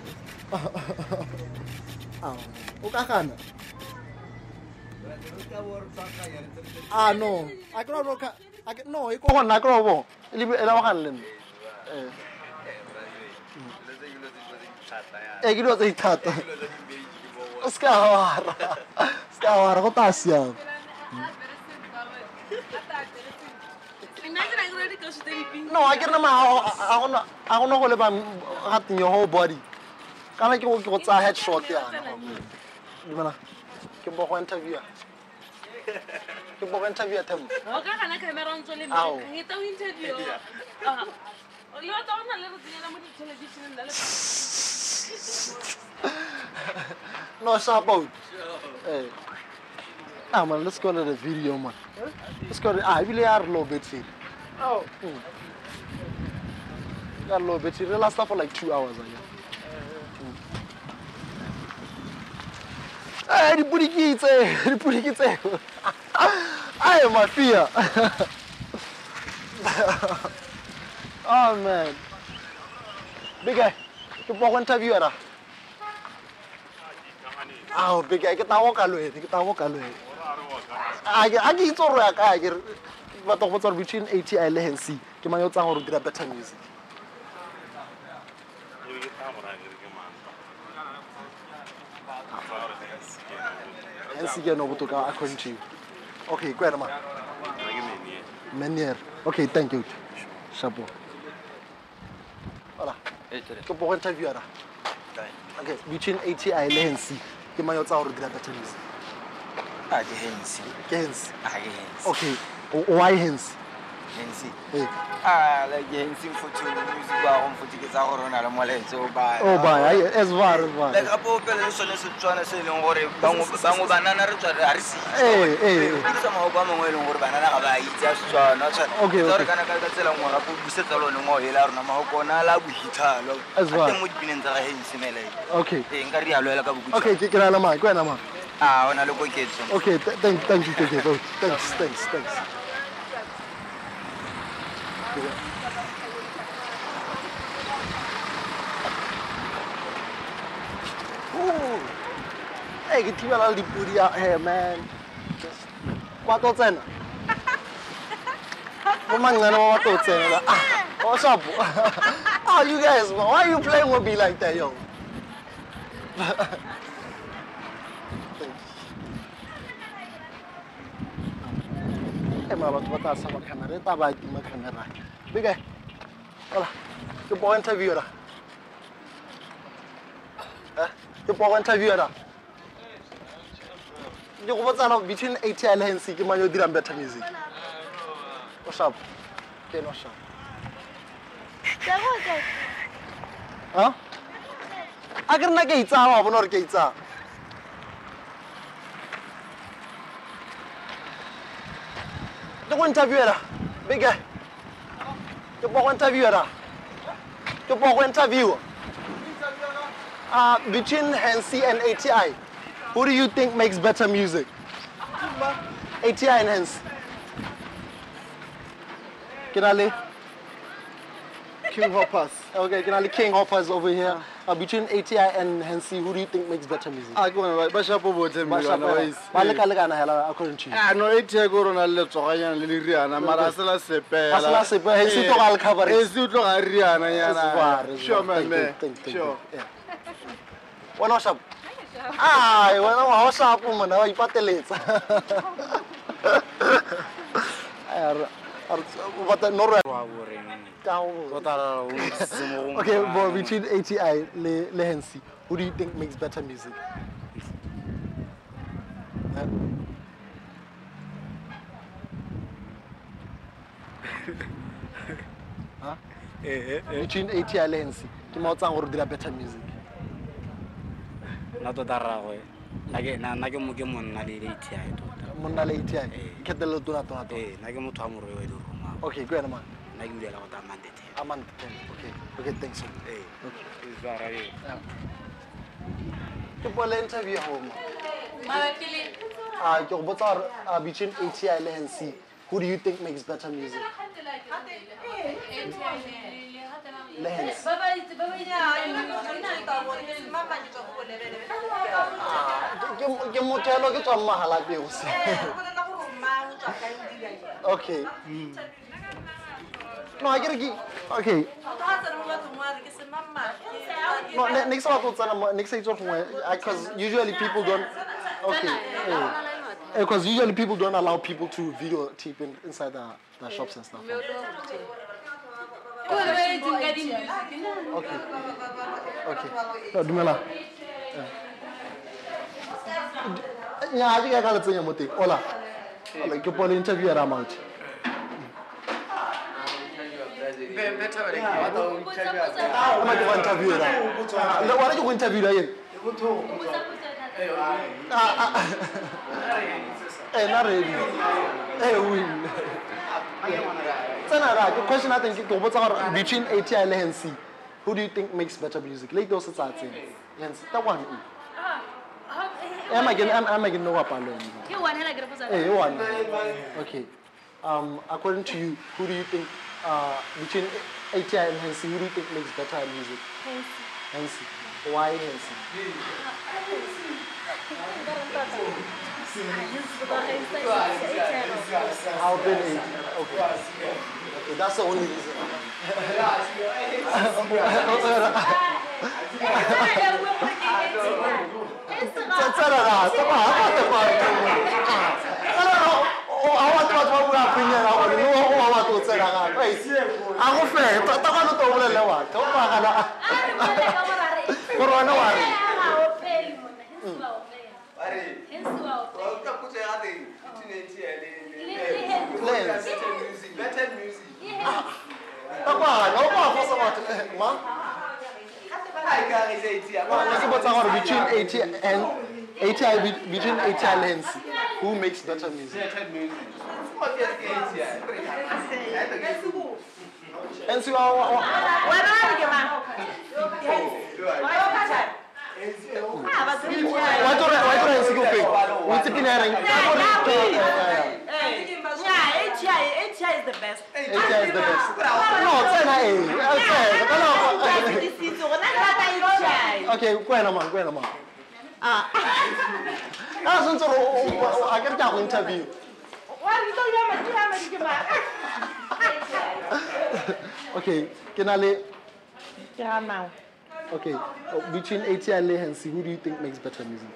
Speaker 2: ah uka kana ah no akro no ka no iko hon akro bo libe era wakan len eh Egilo zai tata. Skawara. Skawara ko tasya. No, I get them out. I don't know. I don't know what about cutting your whole body. Kana ke go ke go tsaya headshot yana dumela. Ke bo go interview ke bo go interview tempo Ao. no sharp out eh. Ah man let's go to the video man. Let's go to ah ebile ya re low battery
Speaker 17: oh
Speaker 2: ya re low battery re lasta for like two hours again Ay, the booty kids, eh? The booty kids, eh? I am e fear. oh, man. Big guy, you want to interview her? Ah, oh, big guy, get kita awak kalau ini, kita awak kalau ini. Aje, aje itu orang kaya, aje. Batok batok between 80 and 100. Kemana yang orang dira better music. Ini kita amran. According to you okay kwena man Menier. Okay, thank you. Chapeau. Voilà. Ke go interview ara. Okay, between ATI le Hensi ke mang yo o tsang gore o dira better music
Speaker 10: a ke hensi
Speaker 2: ke Hensi
Speaker 10: a ke hensi
Speaker 2: okay why hence
Speaker 22: Hensi. Ah, ANC mfuthu music wa go mfuthu ke tsa gore o na le molaetso o
Speaker 2: baya
Speaker 22: like gape opele le sone setswana se e leng gore bangwe banana re tswa ga re sedirisa maoko a mangwe e leng gore banana ga ba itse a setswana gore kana ka tsela nngwe gape o busetsa lone ngwao ele a rona maoko ona la bohithalo ateng mo dipineng tsa ga
Speaker 2: hanse
Speaker 22: meleee nka re aloela ka
Speaker 2: bokutke nagana maake wena ma
Speaker 22: a o na le koketso
Speaker 2: okay thank you koketso thanks thanks thanks Ooh. Hey, ke thibela le dipudi ya hair man. Just to tsena. Ah, what's up? Oh, you guys, why are you playing with me like that, yo? taimama sama kamera ta ba ma kamera biga wala ki po interview da eh between 80 alliance ke manyo dirang better music o shap ke no shap ha? A ke nna ke itsa wa ke itsa itsaya ke go interviewera? Bige ke po go interviewera? Ke po go interview uh, between Hansi and ATI who do you think makes better music? ATI and Hansi. Ke na le King Hoppers. Okay ke na le King Hoppers over here uh, between ATI and Hansi who do you think makes better music?
Speaker 15: A ke bona ba shapo botlhe
Speaker 2: Ba
Speaker 15: mmele
Speaker 2: shapo-
Speaker 15: bana, boys.
Speaker 2: ba lekalekana hela according to you.
Speaker 15: Ah, no thea ke gore o na le letsoganyana le leriana mara a se la sepela.
Speaker 2: A se la sepela, Hensi o tloga a le coverage.
Speaker 15: Hensi o tloga a riana
Speaker 2: It's
Speaker 15: nyana.
Speaker 2: far, it's
Speaker 15: sure man
Speaker 2: Thank you,
Speaker 15: man.
Speaker 2: thank you,
Speaker 15: sure
Speaker 2: thank you. wena o shapo? Ai wena wa o shapo mona wa ipateletsa. Ai, a re- a re- o batla no re- Ka go- Uh, okay but between ATI le le Hensi. Who do you think makes better music? Eh? eh, eh. Huh? between ATI le Hensi. Ke mo tsang gore dira better music.
Speaker 10: Nna tota rragwe nna ke- nna nna ke mo ke monna le lati tota.
Speaker 2: Monna le ATI ikgethele eh. tona tona tona
Speaker 10: ee nna ke motho wa moroi wa diroma
Speaker 2: okay ke wena man
Speaker 10: nna ke bulela go ta mandete
Speaker 2: okay. Okay thanks
Speaker 10: ee
Speaker 2: okay. Ke pole interview ya home. Ah ke go botsa gore ah, between ATI le Hensi who do you think makes better music? Le Hensi Ke- ke mothelo ke tswa mmahala peo se. Okay no I get a kere ke okay. No ne ne ke sa batla go tsena mo- ne ke sa itse gongwe eh, because usually people don't okay eh. eh, because usually people don't allow people to videotape in, inside the, the shops and stuff. Okay. Okay okay. no dumela nya a ke ka le tsenya mo teng ola ola ke pole interview ya ramount ona ke go interview ra le wena ke interview ra yena eh na ready eh win tsena ra ke question i think ke go botsa gore between ATI le Hensi who do you think makes better music late those tsa tsena Hensi ta one e again am am again no wa palo eh one. Okay. Um according to you who do you think uh between ATI and Hensi who do you think makes better music Hensi why Hensi How been it? Okay. Okay, that's the only reason. Tsara tsama ha ba ta fara. Tsara o a wa ta ba bua pinya na o no o wa to tsara ga. Ai. A go fe, ta ta ka no to bole le wa. Ta ba ga na. Corona wa re. Le Lens.
Speaker 22: Better music.
Speaker 2: Takwana, o ba fosa batho. Eh, Ma? Let's go talk between AT and ATI be- between ATI and Lens. Who makes better music?
Speaker 22: Yes, nso ọ ọ ọ.
Speaker 2: wẹ́n bá yẹ ma. wọ́n tó rẹ̀ wọ́n tó rẹ̀ nsigi ofe wọ́n ti pin ẹ̀rẹ̀ yìí.
Speaker 23: HI is the best.
Speaker 2: HI is the best. No, tell me. Okay, go ahead, man. Go ahead, man. Ah. That's not so. I can't interview. Why you don't Okay, ke na le Okay, uh, between ATI and Lehensi, who do you think makes better music?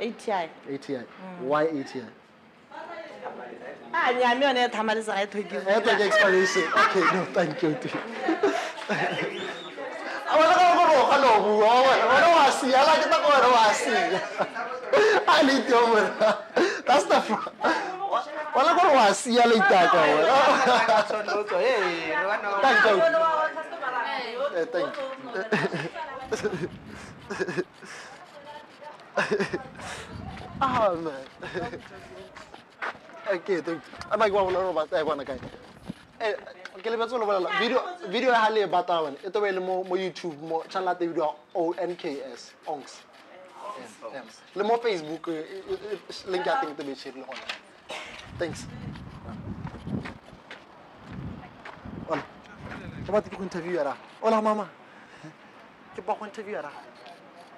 Speaker 23: ATI.
Speaker 2: ATI. Why ATI?
Speaker 23: a nyame yone e thamalesa ga e tlhoke
Speaker 2: I have like explanation. Okay, no, thank you. Too. Wala ka go roga no bua wena. Wala wa siya la ke ta go wena wa siya. I need you man. That's the fr- Wala go wa siya le itaka. Thank you. Eh, thank you. Ah man. Okay, thank you. Ama ke wa bona ba tsaya bona kae. Eh, ke le batso lo bolela video video ya hale ba ta bana. E to be le mo mo YouTube mo channel ya video ONKS Onks. Yeah, yeah. Le mo Facebook eh, eh, eh, link ya teng te be share le gona. Thanks. Hola. Ke go interview ya ra. Hola mama. Ke ba go interview ya ra.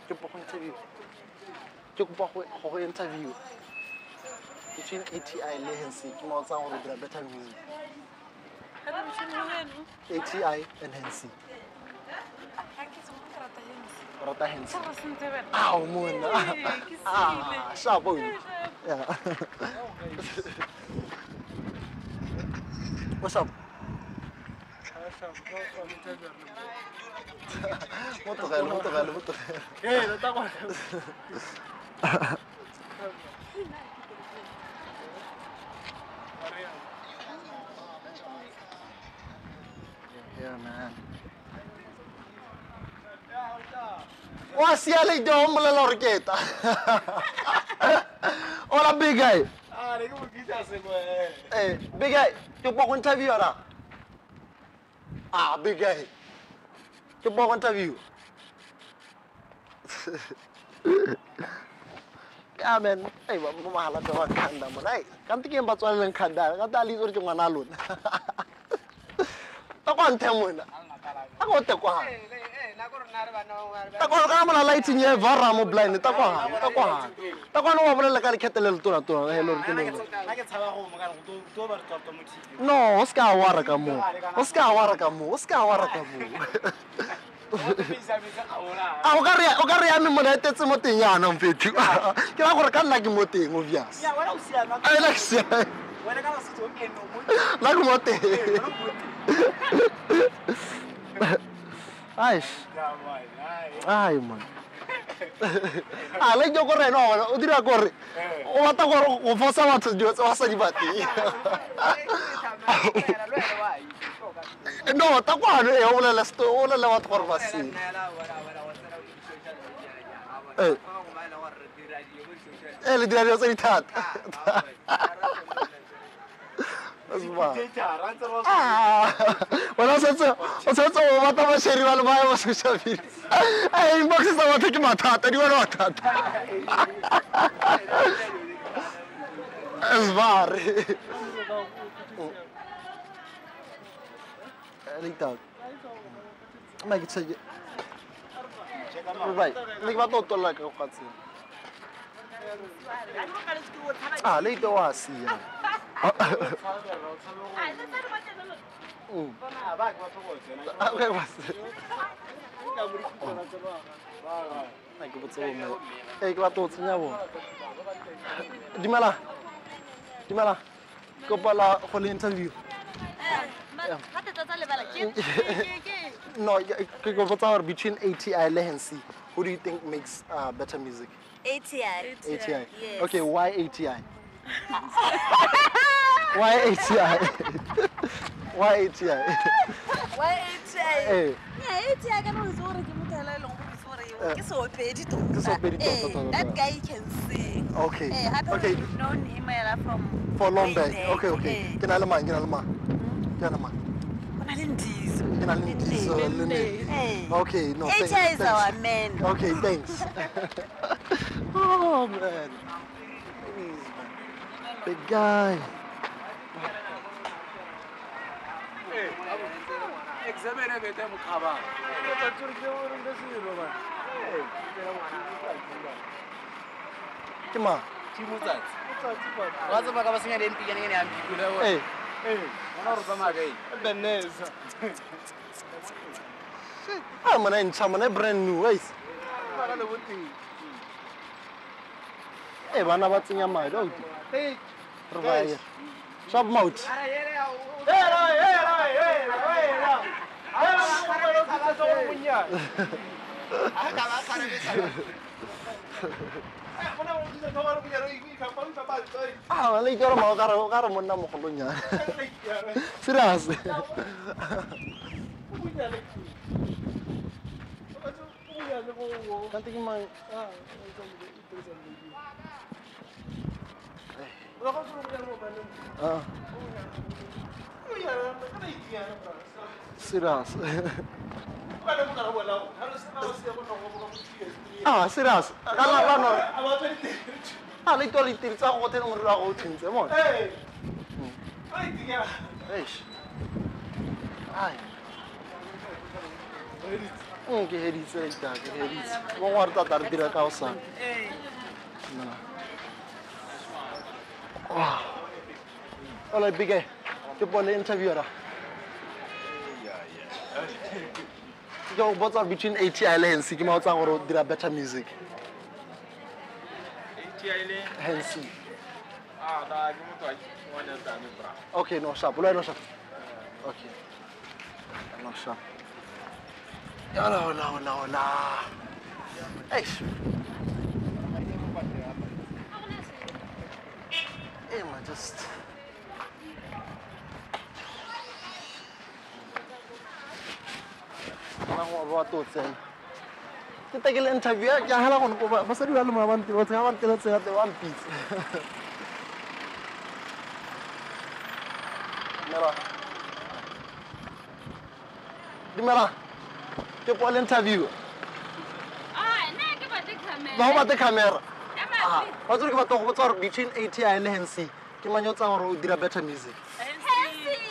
Speaker 2: Ke ba go interview. Go go interview. Between ATI le Hensi, ke mo tsang gore dira better music. ATI and Hensi. روطيحين ترسمت بعد آه. مونا آه. آه شابوي. وشاب متغير متغير متغير إيه طبعا Yeah, man. wasiali dom melelor kita. Ola big guy.
Speaker 22: Ah, ni ko kita semua.
Speaker 2: eh. Big guy, coba kon interview ara. Ah, big guy. Coba kon interview. Amen. Eh, mau mo mahala to kanda mo nai. Kam tikin batswal ng Kandang kata ali sur chuma nalun. Takon temuna. a go tekwa ha takwana ka molala e tsenye vara mo blind takwana takwana takwana wa bolela ka lekgetele letoratona helore ke no o se ka wara ka moo o se ka wara ka moo o se ka wara ka moo a o ka re yame mona e tetse mo teng yana mfethu ke ra gore ka nna ke mo teng obvious
Speaker 5: ela ke siame
Speaker 2: nna ke mo teng Ai. Ai, mano. Além de eu correr, não, eu diria correr. O mata agora, o força mata de outro, força de bater. Não, tá quando eu olho lá, estou olho lá, outro corpo assim. Ele diria, eu sei tanto. बाय बसू शबीर बक्षीस होता की माथा हाताडीवर होतात बार Meg egy egy... Vai, még már ott tolnak a kacin. Ah, légy a szíjjel. Di bona mathata esbare Leitag. Ma ke tsege. Right. Le ke batla o tolla ka go gatseng. Le ito wa sia. Okay, wa sia. Ai ke botse bomme. Ke batla o tsenya bona. Dimela. Dimela. Kopa go le interview. No, ke go botsa gore between ATI le Hensi, who do you think makes uh, better music?
Speaker 6: ATI.
Speaker 2: ATI.
Speaker 6: Yes.
Speaker 2: Okay, why ATI? why ATI why ATI
Speaker 6: Why ATI?
Speaker 2: Eh.
Speaker 6: Yeah, ATI ka no itse gore ke motho ela e leng gore itse gore ke seopedi tota.
Speaker 2: Ke seopedi tota,
Speaker 6: Eh,
Speaker 2: tota,
Speaker 6: That
Speaker 2: tota.
Speaker 6: guy can sing.
Speaker 2: Okay,
Speaker 6: Eh, hape
Speaker 2: okay.
Speaker 6: known him from
Speaker 2: for long back okay okay
Speaker 6: Eh,
Speaker 2: ke na le mang ke na le mang ke na mang
Speaker 6: go na le Ndizo.
Speaker 2: ke na le Ndizo, le ne-
Speaker 6: Eh.
Speaker 2: okay no thanks,
Speaker 6: is our man.
Speaker 2: okay thanks oh man big guy. I'm an inch, I'm a brand new race. Hey, one of us in your mind, don't you? رباعيه شاب موت Ah, Ah, serious ah serious. Ka la bano ah le to le tiri tsa go teng morira go eish. Ai Mm, ke heditse ka ke heditse. Mo ngware tata re dira ka o sana Wow. Hola, Bige. Ke pone interviewer. Yo, what's up between ATI le Hensi? Ke ma o tsang gore dira better music. Hensi. Okay, no sharp. Ola no sharp. Okay. No sharp. Hola, hola, hola, hola. Eish. Immer just. Nahwa watu sen. Kita gila interview ya hala kon ko ba sadu halu ma wan ti wata wan ti sen te wan piece. Mera. Dimera. Ke po interview? Ah, na ke ba te camera. Ba ba te camera. Ah, wa tsere ke batla go botsa gore between eighty a ene hancy ke manye o tsang gore o dira better music?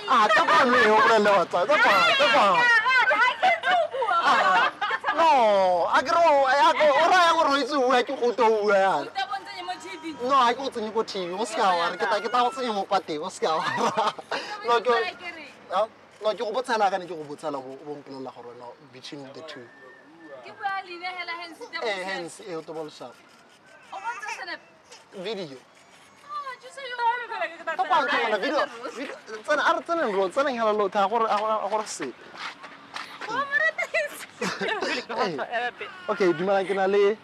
Speaker 2: A ka bane o bolele wa tsa tsa tsa ah, no a kere o raya gore o itse bua ke go to bua yana? No a ke o tsenye ko tv o seka ware ke ta go tsenye mo pateng o seka wara no ke go botsela kane ke go botsela bompolelela gore no between the two. Ke bua leina hela hence e eh, eh, o tobolosapo فيديو طبعا طبعا فيديو أنا ارد أنا نرو أنا هلا لو تاقر اقر الصيد أوكي دماغ كنا
Speaker 6: ليه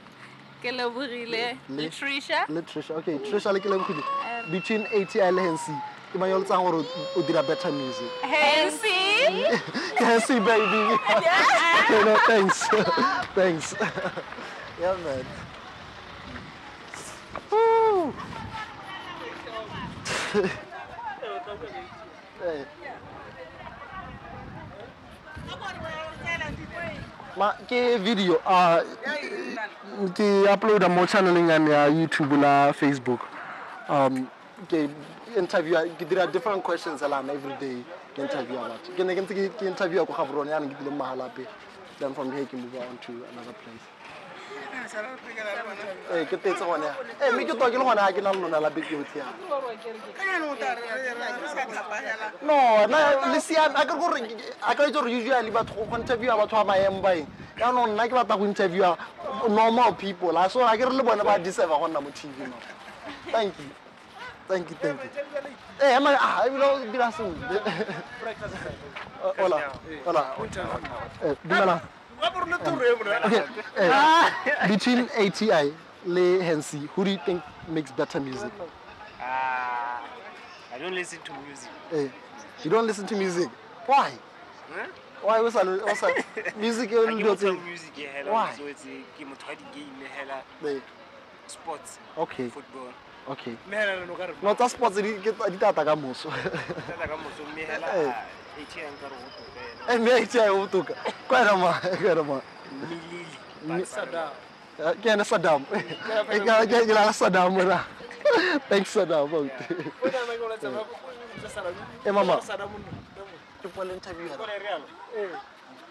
Speaker 6: كلا بغي ليه
Speaker 2: لتريشا لتريشا أوكي تريشا لك كلا بغي between 80 and Hensi كما يقول تاقر وديرا better music
Speaker 6: Hensi
Speaker 2: Hensi baby yeah thanks thanks yeah man Ma ke video uh ke uploada mo channeleng ya me ya YouTube la Facebook. Um ke interview ke dira different questions ala every day interview about. Ke ne ke ntse ke- interview ko Gaborone yana ke dile Mahalapye. Then from here ke move on to another place. Eh ke tetse gone ya. Eh lona la beke yotlhe ya. No, na le siame a ke gore a ka itse gore usually batho go interviewa batho ba maemo ba eng. Ya no nna ke batla no. Thank you. Thank you, thank you. Eh, ah, dumelang. Okay. eh, between ATI le Hensi, who do you think makes better music?
Speaker 10: Ah, I
Speaker 14: don't listen to music.
Speaker 2: Eh, you don't listen to music. Why?
Speaker 14: Huh?
Speaker 2: Why was I was I music
Speaker 14: Ha
Speaker 2: le
Speaker 14: ke
Speaker 2: dilo
Speaker 14: motho wa
Speaker 2: tse-
Speaker 14: music hela
Speaker 2: Why?
Speaker 14: so it's ke motho wa di-game hela sports
Speaker 2: Okay.
Speaker 14: football
Speaker 2: Okay.
Speaker 14: mme hela leno ka re
Speaker 2: No tsa sports di ke di tata ka moso.
Speaker 14: tata ka moso mme hela atn ka re go
Speaker 2: E meci ai utuka. Kwera ma, kwera ma. Milili. Ni Saddam. Kena Saddam. Ika kila Saddam mura. Thanks Saddam é, about. Eh
Speaker 6: mama. Saddam. Tu pode interview. Real. Eh.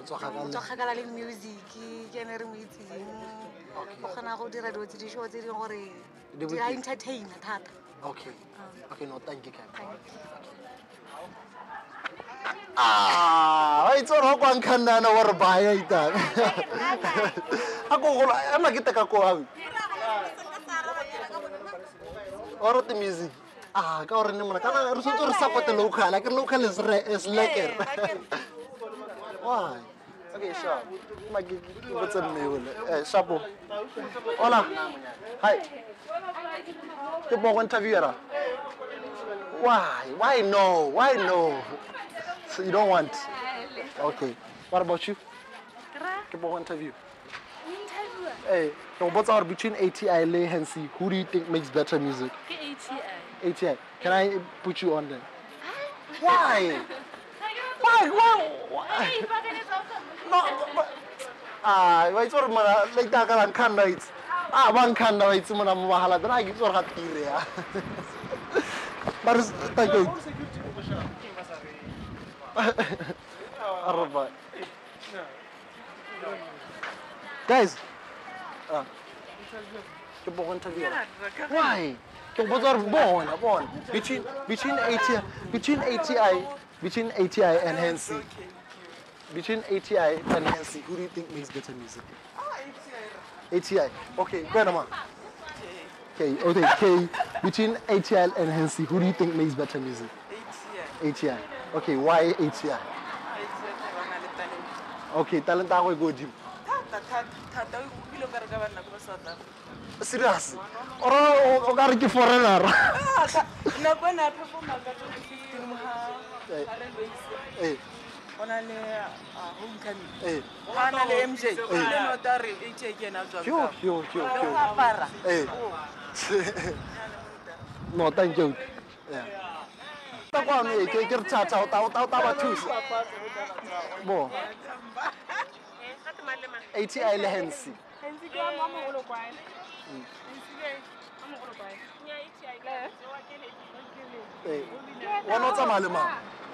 Speaker 2: O tswa kgakala.
Speaker 6: o tswa kgakala le music ke ene re mo itseng o kgona go dira dilo tse di show tse di gore
Speaker 2: Di
Speaker 6: a entertaina thata
Speaker 2: Okay. Okay, no, thank you, Kagi. Ah, wa itse gore kwa nkhandana gore baya itang. Ako go ema ke teka ko au. Ora the music. Ah, ka gore ne mona kana re sotse re support local. Ke local is re is lekker. Why? Okay, sharp. Ma ke ke botsa mme wele. Eh. Hola. Hi. Ke bo go interviewer. Why? Why no? Why no? So you don't want? Okay. What about you? Ke go interview. Hey, ke go botsa gore between ATI le Hensi, who do you think makes better music?
Speaker 18: ATI.
Speaker 2: ATI. Can I put you on there? Why? Why? Why? Why? Ah, gore mara like la nkhanda itse. Ah, ba nkhanda wa itse mona mo mahala. Dra ke itse gore ga tire ya. But thank you. Arba. Guys. Ah. Ke bo interview. Why? Ke botsa gore bona between between ATI between ATI between ATI and Hensi. Between ATI and Hensi, who do you think makes better music? Ah, ATI. ATI. Okay, go ahead, man. Okay, okay, okay. Between ATI and Hensi, who do you think makes better music? ATI. ATI. Okay, why ATI? Okay, talent go e dim. Serious? Or o ka re ke foreigner?
Speaker 23: Ah, nako ena a performa ka
Speaker 2: Eh.
Speaker 23: go na le ah, homecoming
Speaker 2: go
Speaker 23: eh. na le mj
Speaker 2: eh.
Speaker 23: le notary ha ke ena
Speaker 2: jwaapara nota nkeuti ta kwano e ke re thatha o ta ba thusa. Bo. Ati le hensi. Wona o mm. tsamaya le mang?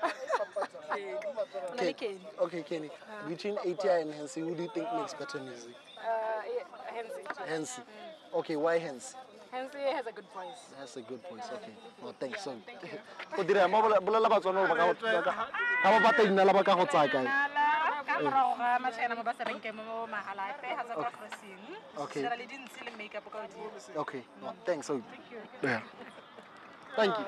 Speaker 2: na le ke na le Okay. Okay, Kenny. Between ATI and Hensi, who do you think makes better music? Uh, Hensi. Okay, why Hensi?
Speaker 24: Hensi has a good voice.
Speaker 2: That's a good voice. Okay. No, thanks. So, go dira mo bolela batswana ba ka ba ka ga ba batla inala ba ka go tsaya kae.
Speaker 24: ka morago ga matšhaena mo ba sa renke mo Mahalapye ga tsa crossing
Speaker 2: Okay.
Speaker 24: dira le dintsi le makeup ka godimo
Speaker 2: Okay. No, thanks. So. Thank you. Re Thank you.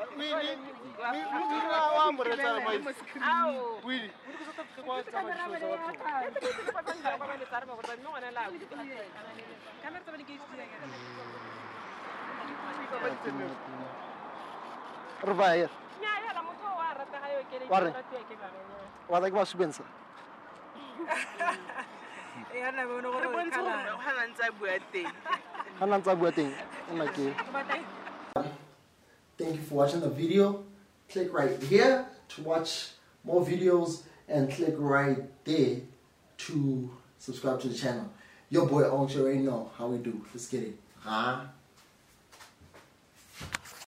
Speaker 2: Rvayer. Warne. Wada ke basu
Speaker 23: bensa. Ya na bono go re kana. Hana ntsa bua teng.
Speaker 2: Hana ntsa bua teng. Nna ke. Ba teng. Thank you for watching the video. Click right here to watch more videos and click right there to subscribe to the channel. Your boy Onks, already know how we do. Let's get it. Huh?